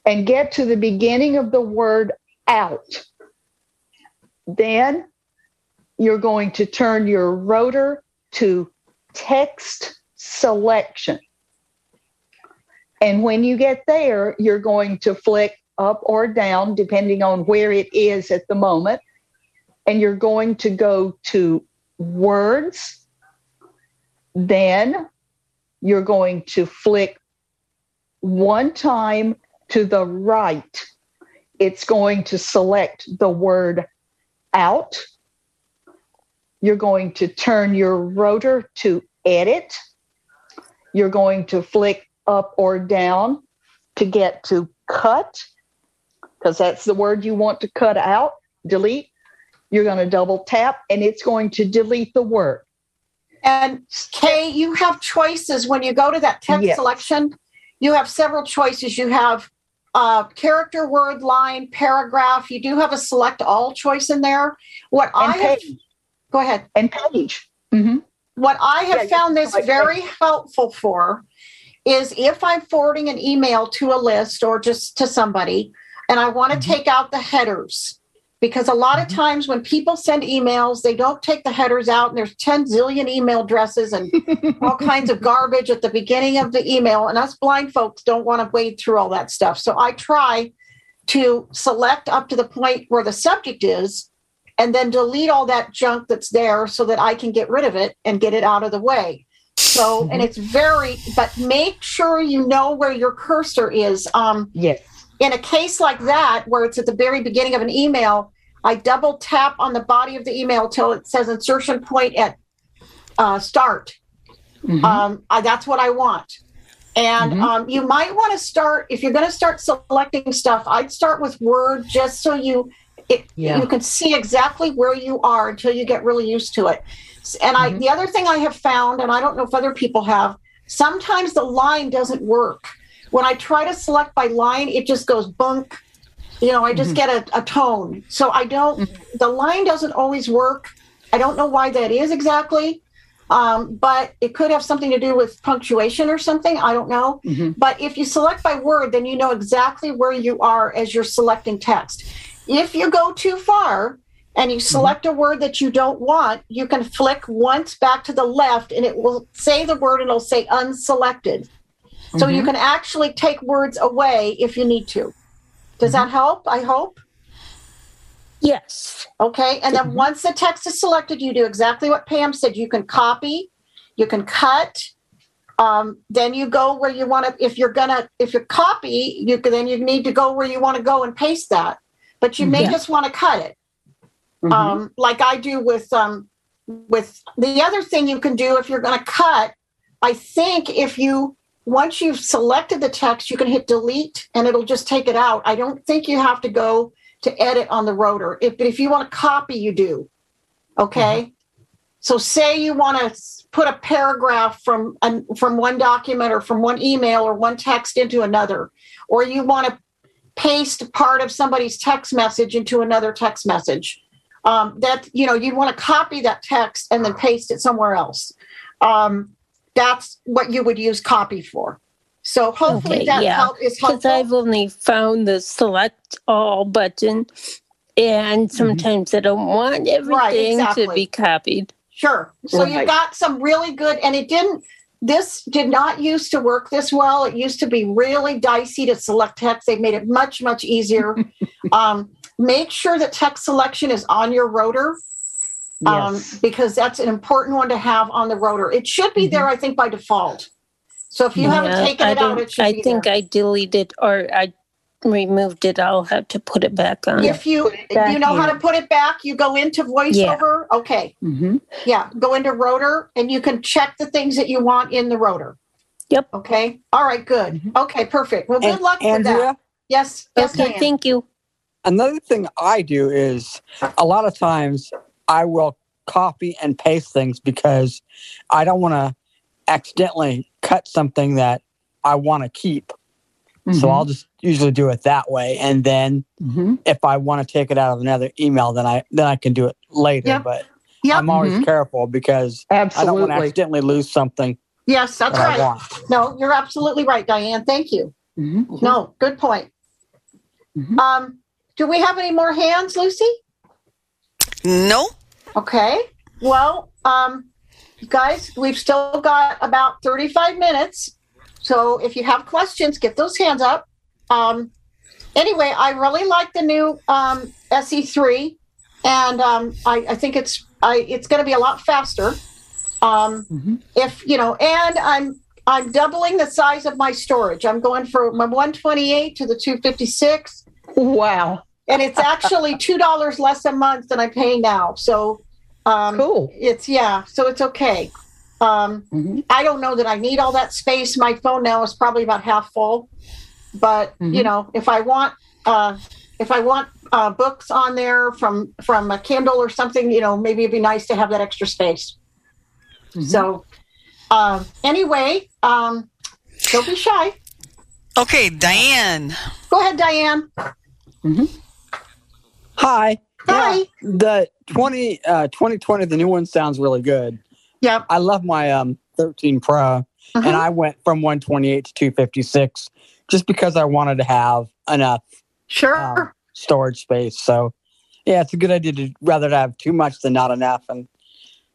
F: and get to the beginning of the word out. Then you're going to turn your rotor to text selection. And when you get there, you're going to flick up or down, depending on where it is at the moment. And you're going to go to words. Then you're going to flick one time to the right. It's going to select the word out. You're going to turn your rotor to edit. You're going to flick up or down to get to cut, because that's the word you want to cut out, delete. You're going to double tap and it's going to delete the word.
B: And Kay, you have choices when you go to that text
F: Yes.
B: selection. You have several choices. You have uh, character, word, line, paragraph. You do have a select all choice in there. What
F: And
B: I have,
F: page.
B: go ahead.
F: And page. Mhm.
B: What I have
F: Yeah,
B: found this very helpful for is if I'm forwarding an email to a list or just to somebody, and I want to
F: Mm-hmm.
B: take out the headers. Because a lot of times when people send emails, they don't take the headers out, and there's 10 zillion email addresses and [laughs] all kinds of garbage at the beginning of the email. And us blind folks don't want to wade through all that stuff. So I try to select up to the point where the subject is and then delete all that junk that's there so that I can get rid of it and get it out of the way. So, and it's very, but make sure you know where your cursor is. Um,
F: Yes.
B: In a case like that, where it's at the very beginning of an email, I double tap on the body of the email till it says insertion point at uh, start. Um, I, that's what I want. And
F: Mhm.
B: um, you might want to start if you're going to start selecting stuff. I'd start with Word just so you it
F: Yeah.
B: you can see exactly where you are until you get really used to it. And I
F: Mhm.
B: the other thing I have found, and I don't know if other people have, sometimes the line doesn't work. When I try to select by line, it just goes bunk. You know, I just
F: Mhm.
B: get a, a tone. So I don't. The line doesn't always work. I don't know why that is exactly. Um, but it could have something to do with punctuation or something. I don't know.
F: Mhm.
B: But if you select by word, then you know exactly where you are as you're selecting text. If you go too far and you select a word that you don't want, you can flick once back to the left and it will say the word and it'll say unselected. So you
F: Mhm.
B: can actually take words away if you need to. Does that help? I hope.
M: Yes.
B: Okay. And then once the text is selected, you do exactly what Pam said. You can copy, you can cut. Um, then you go where you want to. If you're gonna, if you copy, you can, then you need to go where you want to go and paste that. But you may
F: Yeah.
B: just want to cut it,
F: Mhm.
B: um, like I do with um, with the other thing you can do if you're going to cut. I think if you once you've selected the text, you can hit delete and it'll just take it out. I don't think you have to go to edit on the rotor. If, but if you want to copy, you do. Okay. So say you want to put a paragraph from an, from one document or from one email or one text into another, or you want to paste part of somebody's text message into another text message. Um, that you know you want to copy that text and then paste it somewhere else. Um, that's what you would use copy for. So hopefully
M: Okay,
B: that
M: yeah.
B: help is helpful. Because.
M: I've only found the select all button, and sometimes I don't want everything to
B: exactly.
M: be copied.
B: Sure. So you
M: Right.
B: got some really good, and it didn't. This did not used to work this well. It used to be really dicey to select text. They've made it much, much easier. [laughs] um, make sure that text selection is on your rotor. Um,
F: Yes.
B: because that's an important one to have on the rotor. It should be there, I think, by default. So if you haven't taken
M: I
B: it out, it should
M: I
B: be
M: think
B: there.
M: I deleted or I removed it. I'll have to put it back on.
B: If you
F: back
B: you know how to put it back, you go into voiceover. Okay.
F: Mhm.
B: Yeah, go into rotor and you can check the things that you want in the rotor.
M: Yep.
B: Okay. All right, good. Okay, perfect. Well, good
K: And
B: luck with
K: Andrea,
B: that. Yes. Yes,
M: Okay,
B: Diane.
M: thank you.
K: another thing I do is a lot of times I will copy and paste things because I don't want to accidentally cut something that I want to keep. So
F: Mhm.
K: I'll just usually do it that way, and then
F: Mhm.
K: if I want to take it out of another email, then I then I can do it later.
B: Yep.
K: But
B: Yep.
K: I'm always
F: Mhm.
K: careful because I don't want to accidentally lose something
B: Yes, that's
K: that I
B: right.
K: want.
B: No, you're absolutely right, Diane. Thank you.
F: Mhm.
B: No, good point.
F: Mhm.
B: Um, do we have any more hands, Lucy?
C: No?
B: Okay. Well, um, guys, we've still got about 35 minutes. So if you have questions, get those hands up. Um, anyway, I really like the new um, SE3, and um, I, I think it's I, it's going to be a lot faster. Um,
F: Mhm.
B: If you know, and I'm I'm doubling the size of my storage. I'm going from my 128 to the 256
F: Wow.
B: and it's actually two dollars less a month than I pay now. So um,
F: Cool.
B: it's yeah, so it's okay. Um,
F: Mhm.
B: I don't know that I need all that space. My phone now is probably about half full, but you
F: Mhm.
B: know, if I want uh, if I want uh, books on there from from a Kindle or something, you know, maybe it'd be nice to have that extra space.
F: Mhm.
B: So um, anyway, um, don't be shy.
C: Okay, Diane.
B: Go ahead, Diane.
K: Hi.
B: Hi.
K: Yeah, the 20, uh, 2020, the new one sounds really good.
B: Yep.
K: I love my um 13 Pro,
B: Mhm.
K: and I went from 128 to 256 just because I wanted to have enough
B: Sure.
K: um, storage space. So, yeah, it's a good idea to rather to have too much than not enough, and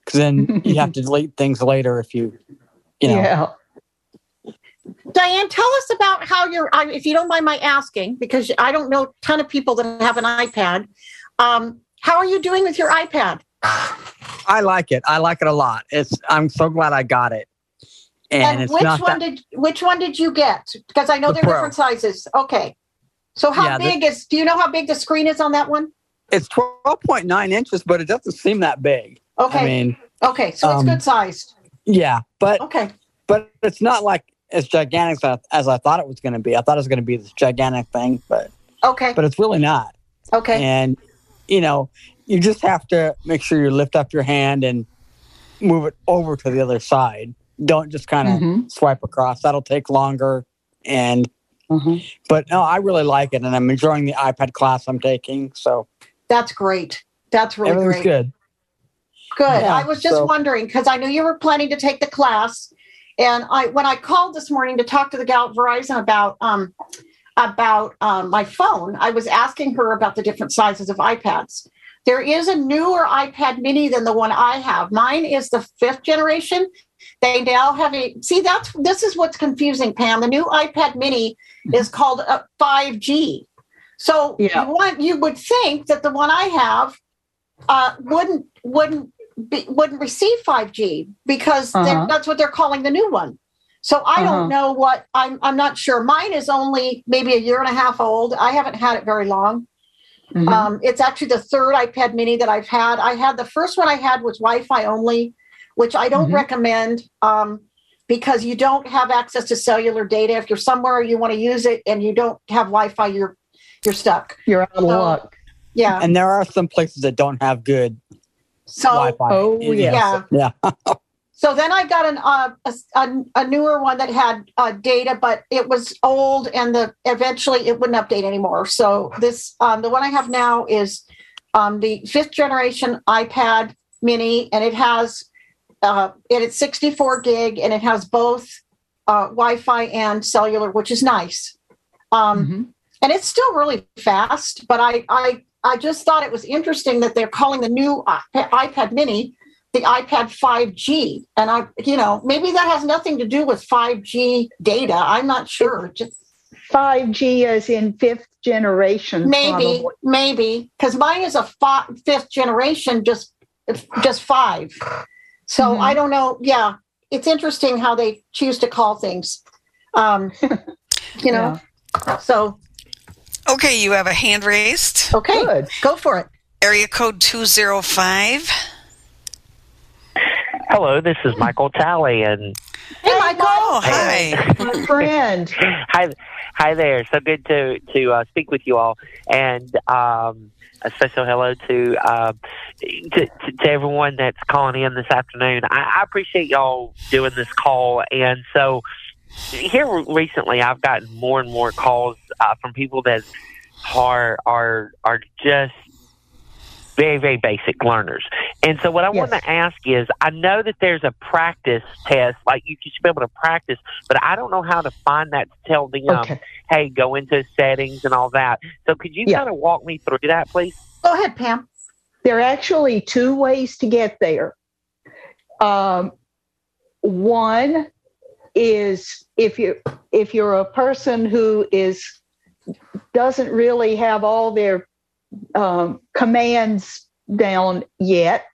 K: because then [laughs] you have to delete things later if you, you know.
F: Yeah.
B: Diane, tell us about how you're, if you don't mind my asking, because I don't know a ton of people that have an iPad. Um, how are you doing with your iPad?
K: I like it. I like it a lot. It's. I'm so glad I got it, and,
B: And,
K: it's
B: which one
K: that.
B: did which one did you get? Because I know
K: The
B: they're
K: Pro.
B: different sizes. Okay. So how
K: Yeah,
B: big is? Do you know how big the screen is on that one?
K: It's 12.9 inches, but it doesn't seem that big.
B: Okay.
K: I mean,
B: okay, so it's
K: um,
B: good sized.
K: yeah, but
B: Okay.
K: but it's not like as gigantic as I, as I thought it was going to be. I thought it was going to be this gigantic thing, but
B: Okay.
K: but it's really not.
B: Okay.
K: And you know, you just have to make sure you lift up your hand and move it over to the other side. Don't just kind of
F: Mhm.
K: swipe across. That'll take longer. And
F: Mhm.
K: but no, I really like it, and I'm enjoying the iPad class I'm taking. So
B: That's great. That's really
K: everything's
B: great.
K: good.
B: Good.
K: Yeah,
B: I was just
K: so-
B: wondering because I knew you were planning to take the class, and I when I called this morning to talk to the gal at Verizon about um about um, my phone, I was asking her about the different sizes of iPads. There is a newer iPad Mini than the one I have. Mine is the fifth generation. They now have a see that's this is what's confusing, Pam. The new iPad Mini is called a 5G. So you want you would think that the one I have uh, wouldn't wouldn't be, wouldn't receive 5G because
F: Uh-huh.
B: that's what they're calling the new one. So I
F: Uh-huh.
B: don't know what I'm I'm not sure. Mine is only maybe a year and a half old. I haven't had it very long.
F: Mm-hmm.
B: Um, it's actually the third iPad mini that I've had. I had the first one I had was Wi-Fi only, which I don't
F: Mhm.
B: recommend um, because you don't have access to cellular data. If you're somewhere you want to use it and you don't have Wi-Fi, you're you're stuck.
F: You're out of
B: So,
F: luck.
B: Yeah.
K: And there are some places that don't have good
B: So
K: Wi-Fi.
F: Oh,
K: in-
B: yeah.
K: yeah. [laughs]
B: So then I got an uh, a, a, a newer one that had uh, data, but it was old, and the eventually it wouldn't update anymore. So this um, the one I have now is um, the fifth generation iPad Mini, and it has uh, and it's 64 gig, and it has both uh, Wi-Fi and cellular, which is nice. Um, And it's still really fast, but I I I just thought it was interesting that they're calling the new iPad Mini the iPad 5G. And I, you know, maybe that has nothing to do with 5G data. I'm not sure. Just
F: 5G as in fifth generation.
B: maybe,
F: probably.
B: maybe, because mine is a fi- fifth generation, just just five. So
F: Mm-hmm.
B: I don't know. Yeah, it's interesting how they choose to call things. Um, you know, so
C: Okay, you have a hand raised.
B: okay, go for it.
C: Area code 205.
N: Hello, this is Michael Talley, and
B: Hey, Michael.
C: Oh, hi.
F: My friend. [laughs]
N: hi, hi there. So good to to uh, speak with you all, and um, a special hello to, uh, to to to everyone that's calling in this afternoon. I, I appreciate y'all doing this call, and so here recently, I've gotten more and more calls uh, from people that are are are just very very basic learners and so what i want to ask is i know that there's a practice test like you should be able to practice but i don't know how to find that to tell them
F: Okay.
N: hey go into settings and all that so could you
F: Yeah.
N: kind of walk me through that please
B: Go ahead, Pam.
F: There are actually two ways to get there. Um, one is if you if you're a person who is doesn't really have all their um, commands down yet,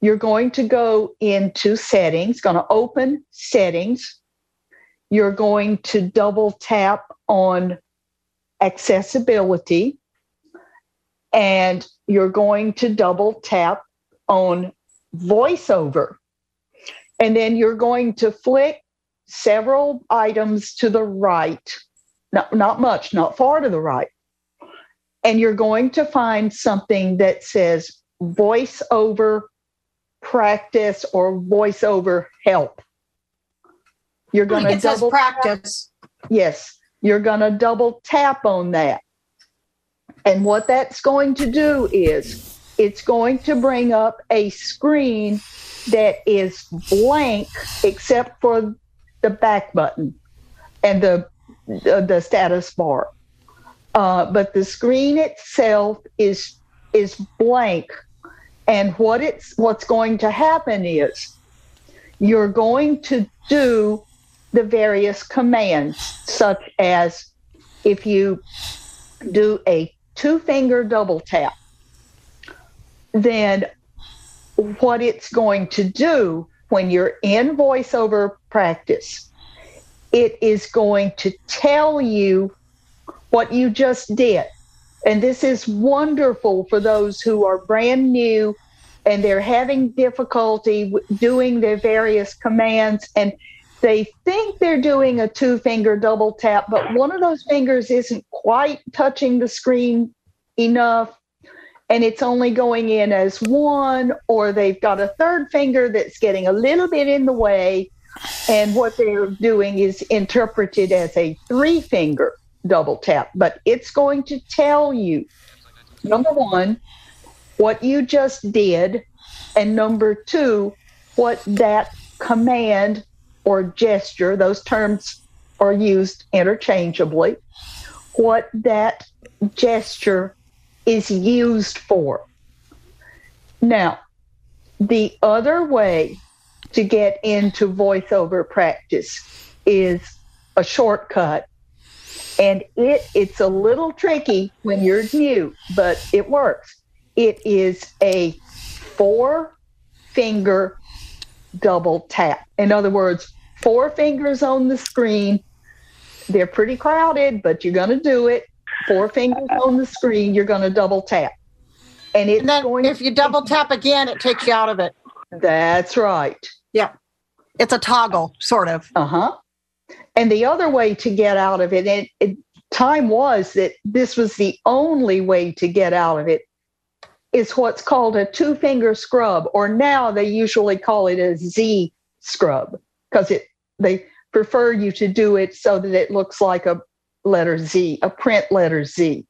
F: you're going to go into settings. Going to open settings. You're going to double tap on accessibility and you're going to double tap on voiceover. And then you're going to flick several items to the right, not, not much, not far to the right. And you're going to find something that says voiceover practice or voiceover help. You're going to double
B: practice.
F: Yes, you're going to double tap on that. And what that's going to do is it's going to bring up a screen that is blank except for the back button and the the, the status bar. Uh, but the screen itself is is blank. And what it's what's going to happen is you're going to do the various commands, such as if you do a two finger double tap, then what it's going to do when you're in voiceover practice, it is going to tell you what you just did. And this is wonderful for those who are brand new and they're having difficulty doing their various commands and they think they're doing a two finger double tap, but one of those fingers isn't quite touching the screen enough and it's only going in as one, or they've got a third finger that's getting a little bit in the way. And what they're doing is interpreted as a three finger double tap, but it's going to tell you number one, what you just did, and number two, what that command or gesture, those terms are used interchangeably, what that gesture is used for. Now, the other way to get into voiceover practice is a shortcut. And it it's a little tricky when you're new, but it works. It is a four finger double tap. In other words, four fingers on the screen. They're pretty crowded, but you're going to do it. Four fingers on the screen, you're going to double tap. And it's
B: And then
F: going
B: if you double tap again, it takes you out of it.
F: That's right.
B: Yeah. It's a toggle, sort of.
F: Uh huh. And the other way to get out of it, and it, time was that this was the only way to get out of it, is what's called a two finger scrub, or now they usually call it a Z scrub because it they prefer you to do it so that it looks like a letter Z, a print letter Z.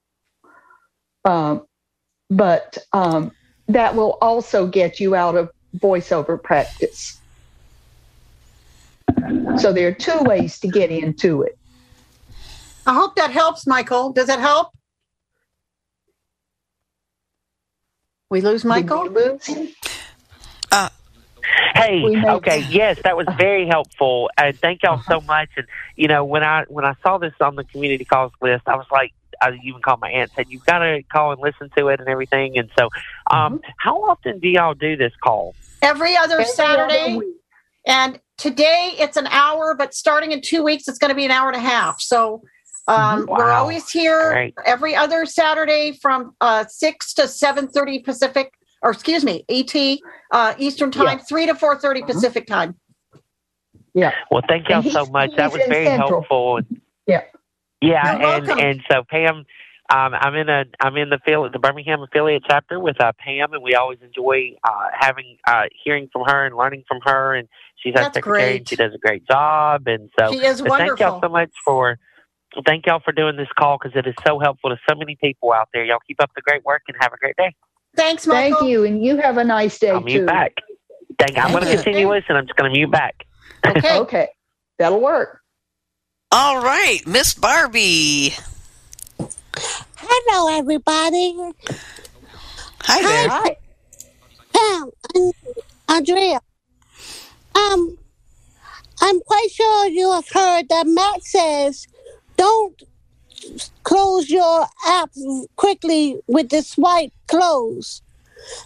F: Um, but um, that will also get you out of voiceover practice. So there are two ways to get into it.
B: I hope that helps, Michael. Does it help? We lose Michael?
N: Uh, hey,
B: We made-
N: okay, yes, that was very helpful, and thank y'all so uh-huh. much. And you know, when I when I saw this on the community calls list, I was like, I even called my aunt, said you've got to call and listen to it and everything. And so, um, mm-hmm. how often do y'all do this call?
B: Every other
F: Every
B: Saturday.
F: other
B: and today it's an hour, but starting in two weeks, it's going to be an hour and a half. So um, we're always here
N: Great.
B: every other Saturday from uh, 6 to 7.30 Pacific, or excuse me, ET, uh, Eastern time, 3 to 4.30 Pacific time.
F: Yeah.
N: Well, thank y'all so much. That was very
B: Central.
N: helpful.
F: Yeah.
N: Yeah,
B: You're
N: and
B: welcome.
N: and so Pam, um, I'm in a I'm in the affiliate, the Birmingham affiliate chapter with uh, Pam, and we always enjoy uh, having uh, hearing from her and learning from her. And she's our
B: That's
N: secretary, and
B: great.
N: she does a great job. And so,
B: She is
N: but thank y'all so much for thank y'all for doing this call because it is so helpful to so many people out there. Y'all keep up the great work and have a great day.
B: Thanks, Michael.
F: Thank you, and you have a nice day
N: I'll
F: too.
N: mute back. Thank, I'm going to
B: you.
N: continue listening. I'm just going to mute back.
B: Okay. [laughs]
F: Okay, that'll work.
C: All right, Miss Barbie.
O: Hello, everybody.
C: Hi there.
F: Hi.
O: Pam and Andrea. Um, I'm quite sure you have heard that Matt says, "Don't close your app quickly with the swipe close."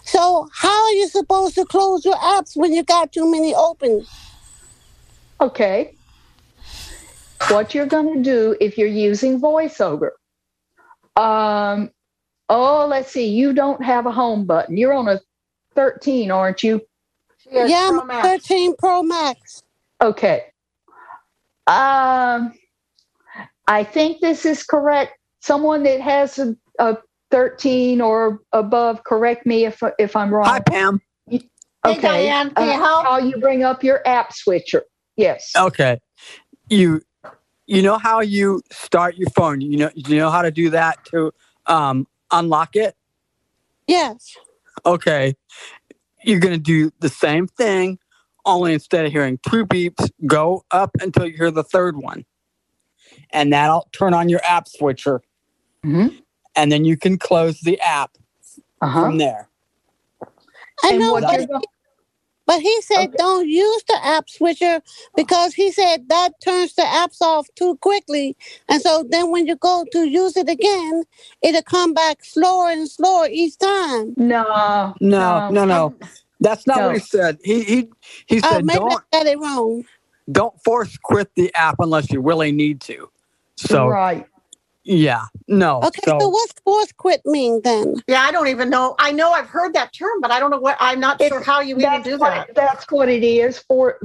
O: So, how are you supposed to close your apps when you got too many open?
F: Okay. What you're going to do if you're using VoiceOver? Um, oh, let's see. You don't have a home button. You're on a 13, aren't you?
B: Yes,
O: yeah,
B: Pro
O: I'm
B: Max.
O: 13 Pro Max.
F: Okay. Um, I think this is correct. Someone that has a, a 13 or above, correct me if if I'm wrong.
K: Hi, Pam.
B: Hey,
F: okay.
B: Diane, can you
F: Uh,
B: help?
F: How you bring up your app switcher? Yes.
K: Okay. You you know how you start your phone. You know you know how to do that to um unlock it?
O: Yes.
K: Okay. You're gonna do the same thing, only instead of hearing two beeps, go up until you hear the third one. And that'll turn on your app switcher.
F: Mhm.
K: And then you can close the app
F: Uh-huh.
K: from there.
O: I
F: And
O: know,
F: what
O: but
F: you're go-
O: But he said don't use the app switcher because he said that turns the apps off too quickly. And so then when you go to use it again, it'll come back slower and slower each time.
F: No.
K: No, no, no. That's not
F: No.
K: what he said. He he he
O: Oh,
K: said
O: maybe
K: don't
O: I got it wrong.
K: don't force quit the app unless you really need to. So
F: right.
K: Yeah, no.
O: Okay, so, what's force quit mean then?
B: Yeah, I don't even know. I know I've heard that term, but I don't know what. I'm not sure how you even do
F: what,
B: that.
F: That's what it is. For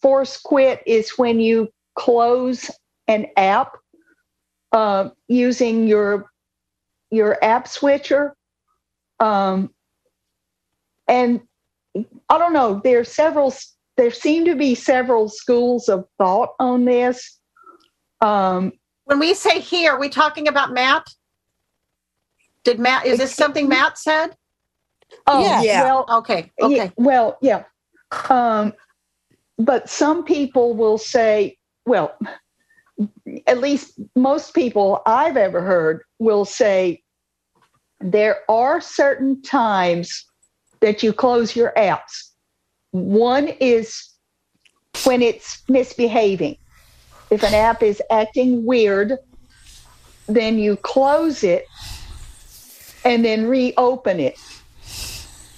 F: force quit is when you close an app uh, using your your app switcher. Um, and I don't know. There are several. There seem to be several schools of thought on this. Um,
B: When we say here, are we talking about Matt? Did Matt? Is this something Matt said?
F: Oh,
O: Yeah.
K: Yeah.
F: well,
B: Okay.
F: Yeah,
B: Okay.
F: well, yeah. Um, but some people will say, well, at least most people I've ever heard will say there are certain times that you close your apps. One is when it's misbehaving. If an app is acting weird, then you close it and then reopen it.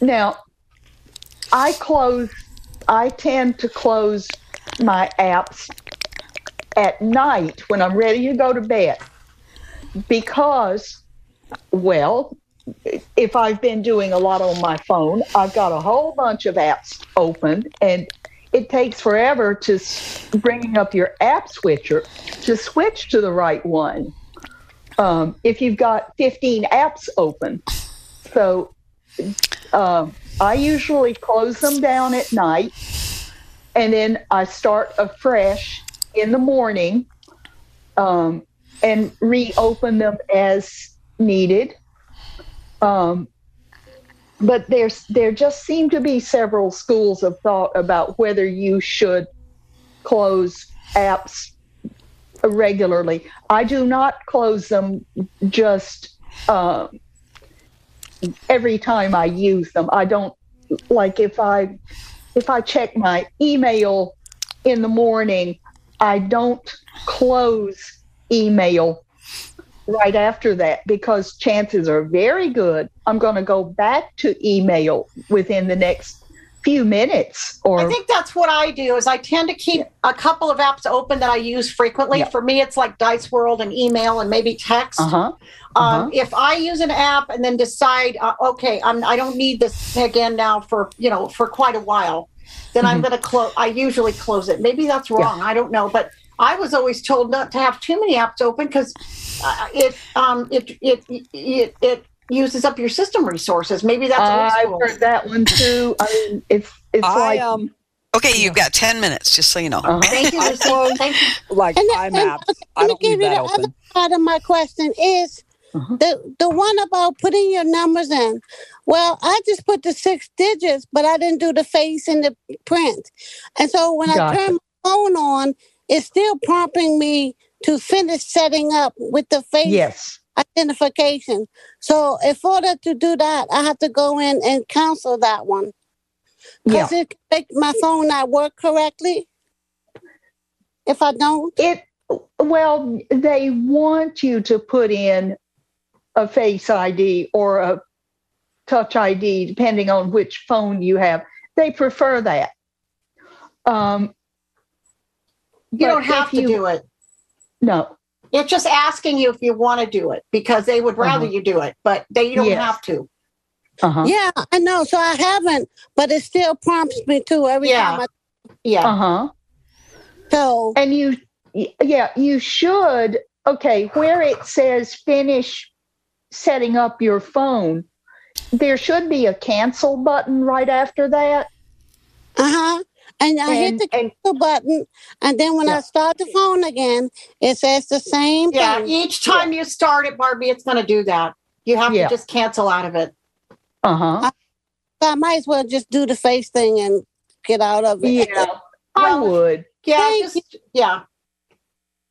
F: Now, I close, I tend to close my apps at night when I'm ready to go to bed because, well, if I've been doing a lot on my phone, I've got a whole bunch of apps open and it takes forever to bringing up your app switcher to switch to the right one. Um, if you've got 15 apps open. So um, I usually close them down at night and then I start afresh in the morning um, and reopen them as needed. Um, but there's there just seem to be several schools of thought about whether you should close apps regularly. I do not close them just um, every time I use them. I don't like if I if I check my email in the morning, I don't close email right after that because chances are very good I'm going to go back to email within the next few minutes or
B: I think that's what I do is I tend to keep a couple of apps open that I use frequently.
F: Yeah.
B: For me, it's like Dice World and email and maybe text.
F: uh-huh
B: Um, if I use an app and then decide, uh, okay, I'm, I don't need this again now for you know for quite a while, then I'm
F: Mhm.
B: going to close. I usually close it. Maybe that's wrong. I don't know, but I was always told not to have too many apps open because uh, it um it, it it it uses up your system resources. Maybe that's old
F: I've heard that one too. I mean, it's it's
K: I
F: like
K: um
C: Okay, you've got 10 minutes, just so you know.
F: Uh-huh.
B: Thank you,
K: I [laughs]
B: Thank you.
K: like
O: And then-
K: IMAPs. I
O: Let me
K: don't leave
O: give you
K: that
O: the other part of my question is
F: Uh-huh.
O: the the one about putting your numbers in. Well, I just put the six digits, but I didn't do the face and the print. And so when I
F: Gotcha.
O: turn my phone on, it's still prompting me to finish setting up with the face
F: yes.
O: identification. So in order to do that, I have to go in and cancel that one.
F: Yeah.
O: Because it can make my phone not work correctly. If I don't.
F: It well, they want you to put in a face ID or a touch ID, depending on which phone you have. They prefer that. Um,
B: You don't have to do it.
F: No.
B: It's just asking you if you want to do it because they would rather
F: Uh-huh.
B: you do it, but they you don't
F: Yes.
B: have to.
F: Uh-huh.
O: Yeah, I know. So I haven't, but it still prompts me to every
B: Yeah.
O: time I.
B: Yeah.
F: Uh-huh.
O: So
F: And you yeah, you should okay, where it says finish setting up your phone, there should be a cancel button right after that.
O: Uh huh. And I hit the
F: and-
O: button, and then when I start the phone again, it says the same
B: Yeah.
O: thing.
B: Each time you start it, Barbie, it's going to do that. You have
F: Yeah.
B: to just cancel out of it.
F: Uh-huh.
O: So I might as well just do the face thing and get out of it.
F: Yeah. I would.
B: Yeah. Just, yeah.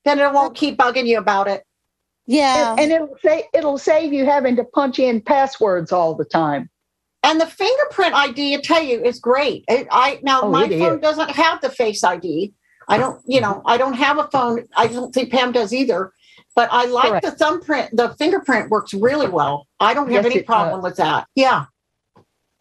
B: Then it won't keep bugging you about it.
O: Yeah.
F: And, and it'll say it'll save you having to punch in passwords all the time.
B: And the fingerprint ID, I tell you, is great. It, I now
F: Oh,
B: my phone
F: is.
B: doesn't have the face ID. I don't, you know, I don't have a phone. I don't think Pam does either. But I like
F: Correct.
B: the thumbprint. The fingerprint works really well. I don't have
F: Yes,
B: any
F: it
B: problem with that. Yeah.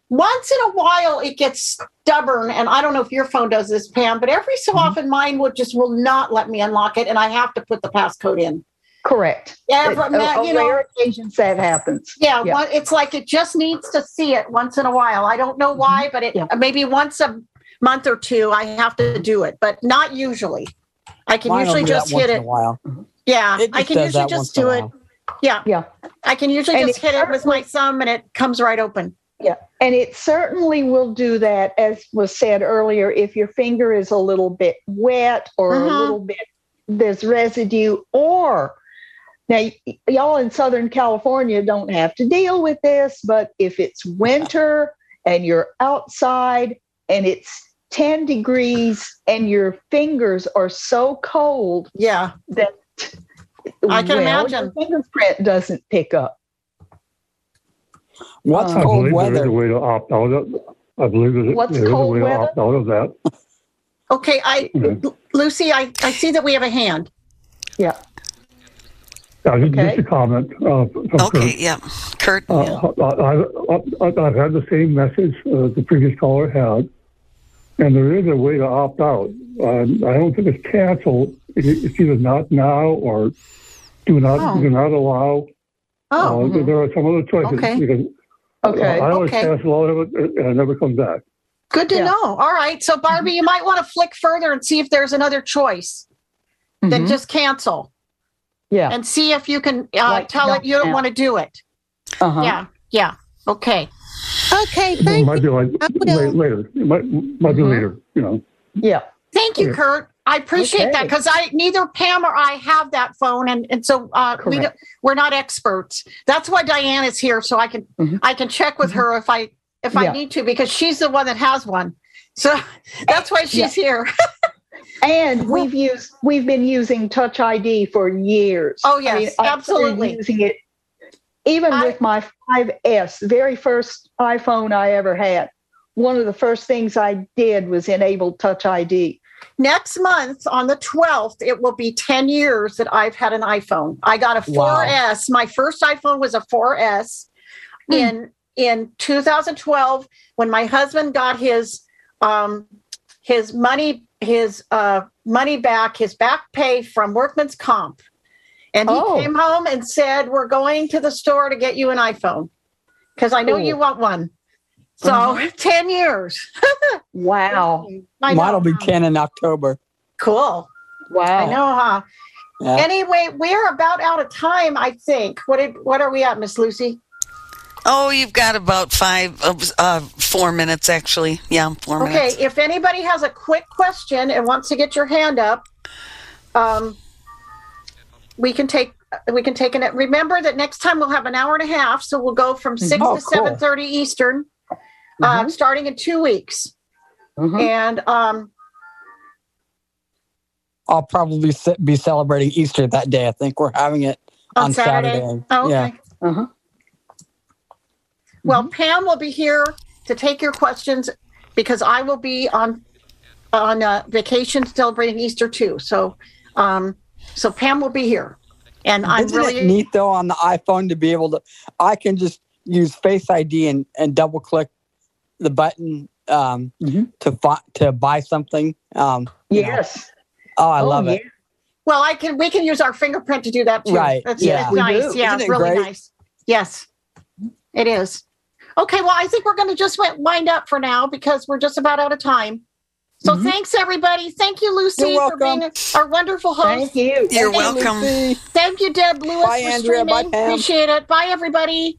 B: Once in a while, it gets stubborn, and I don't know if your phone does this, Pam. But every so
F: Mm-hmm.
B: often, mine would just will not let me unlock it, and I have to put the passcode in.
F: Correct.
B: Yeah, but Matt, you know-
F: rare occasions that happens.
B: Yeah,
F: Yeah.
B: One, it's like it just needs to see it once in a while. I don't know why, but it
F: Yeah.
B: maybe once a month or two I have to do it, but not usually. I can
K: Mine
B: usually just hit it. Yeah,
K: It
B: I can usually just do it. Yeah,
F: Yeah.
B: I can usually
F: And
B: just hit it with my thumb and it comes right open.
F: Yeah. And it certainly will do that, as was said earlier, if your finger is a little bit wet or a
B: Mhm.
F: little bit, there's residue, or now y- y'all in Southern California don't have to deal with this, but if it's winter and you're outside and it's 10 degrees and your fingers are so cold
B: Yeah,
F: that
B: I can
F: well,
B: imagine.
F: your fingerprint doesn't pick up.
K: What's
J: I
K: cold
J: believe there is
K: weather?
J: a way to opt out of. I believe there
F: What's
J: there is a
F: cold
J: way to opt out of that.
B: Okay, I
J: Mhm.
B: Lucy, I, I see that we have a hand.
F: Yeah.
J: Yeah, just, just a comment. Uh, from
C: Okay,
J: Kurt.
C: yeah. Kurt.
J: Uh, I, I, I've had the same message uh, the previous caller had, and there is a way to opt out. Um, I don't think it's cancel. It- It's either not now or do not
B: Oh.
J: do not allow.
B: Oh.
J: Uh, there are some other choices
B: Okay.
J: because
B: Okay.
J: I always
B: Okay.
J: cancel all of it and it never comes back.
B: Good to know. All right. So, Barbie, you might want to flick further and see if there's another choice than
F: Mhm.
B: just cancel
F: Yeah.
B: and see if you can uh,
F: Like,
B: tell
F: no,
B: it you don't
F: yeah.
B: want to do it.
F: Uh-huh.
B: Yeah. Yeah. Okay.
O: Okay.
J: Thank It might be like la- later. It might might be later. You know.
F: Yeah.
B: Thank you,
J: Okay.
B: Kurt. I appreciate that because I neither Pam or I have that phone, and and so uh, we
F: Correct.
B: don't, we're not experts. That's why Diane is here, so I can I can check with her if I if I need to because she's the one that has one. So [laughs] that's why she's here. [laughs]
F: And we've used we've been using Touch ID for years.
B: Oh,
F: I
B: yes,
F: mean, I started
B: absolutely.
F: using it even with my 5S, the very first iPhone I ever had. One of the first things I did was enable Touch ID.
B: Next month on the 12th, it will be 10 years that I've had an iPhone. I got a 4S.
F: Wow.
B: My first iPhone was a 4S in in 2012 when my husband got his um his money his uh money back, his back pay from workman's comp. And he
F: Oh.
B: came home and said, "We're going to the store to get you an iPhone because I know you want one." So,
F: Mhm. [laughs]
B: 10 years. [laughs]
F: Wow.
B: I
K: Mine'll be 10 in October.
B: Cool.
F: Wow.
B: I know, huh?
K: Yeah.
B: Anyway, we're about out of time, I think. What did, what are we at, Miss Lucy?
C: Oh, you've got about five, uh, uh, four minutes actually. Yeah, four
B: Okay,
C: minutes.
B: Okay, if anybody has a quick question and wants to get your hand up, um, we can take we can take it. Remember that next time we'll have an hour and a half, so we'll go from six
F: Oh,
B: to
F: cool.
B: seven thirty Eastern, uh, starting in two weeks.
F: Mhm.
B: And um,
K: I'll probably be celebrating Easter that day. I think we're having it
B: on,
K: on,
B: Saturday. Oh, okay.
K: Yeah.
F: Uh-huh.
B: Well, Pam will be here to take your questions because I will be on on uh, vacation celebrating Easter too. So, um, so Pam will be here, and I'm
K: Isn't
B: really
K: it neat though on the iPhone to be able to? I can just use Face ID and, and double click the button um,
B: Mm-hmm.
K: to fi- to buy something. Um, you know.
F: Yes.
K: Oh, I love it.
B: well. I can we can use our fingerprint to do that too.
K: Right,
B: That's
K: yeah.
B: it's
K: We
B: nice.
K: do.
B: Yeah,
K: Isn't it
B: really
K: great?
B: nice. Yes, it is. Okay, well, I think we're going to just wind up for now because we're just about out of time. So thanks everybody. Thank you, Lucy,
K: Mm-hmm.
B: For being our wonderful host.
F: Thank you.
C: You're
B: Thank you,
C: welcome.
K: Lucy.
B: Thank you, Deb Lewis,
K: Bye,
B: for
K: Andrea. Bye,
B: streaming.
K: Pam.
B: Appreciate it. Bye, everybody.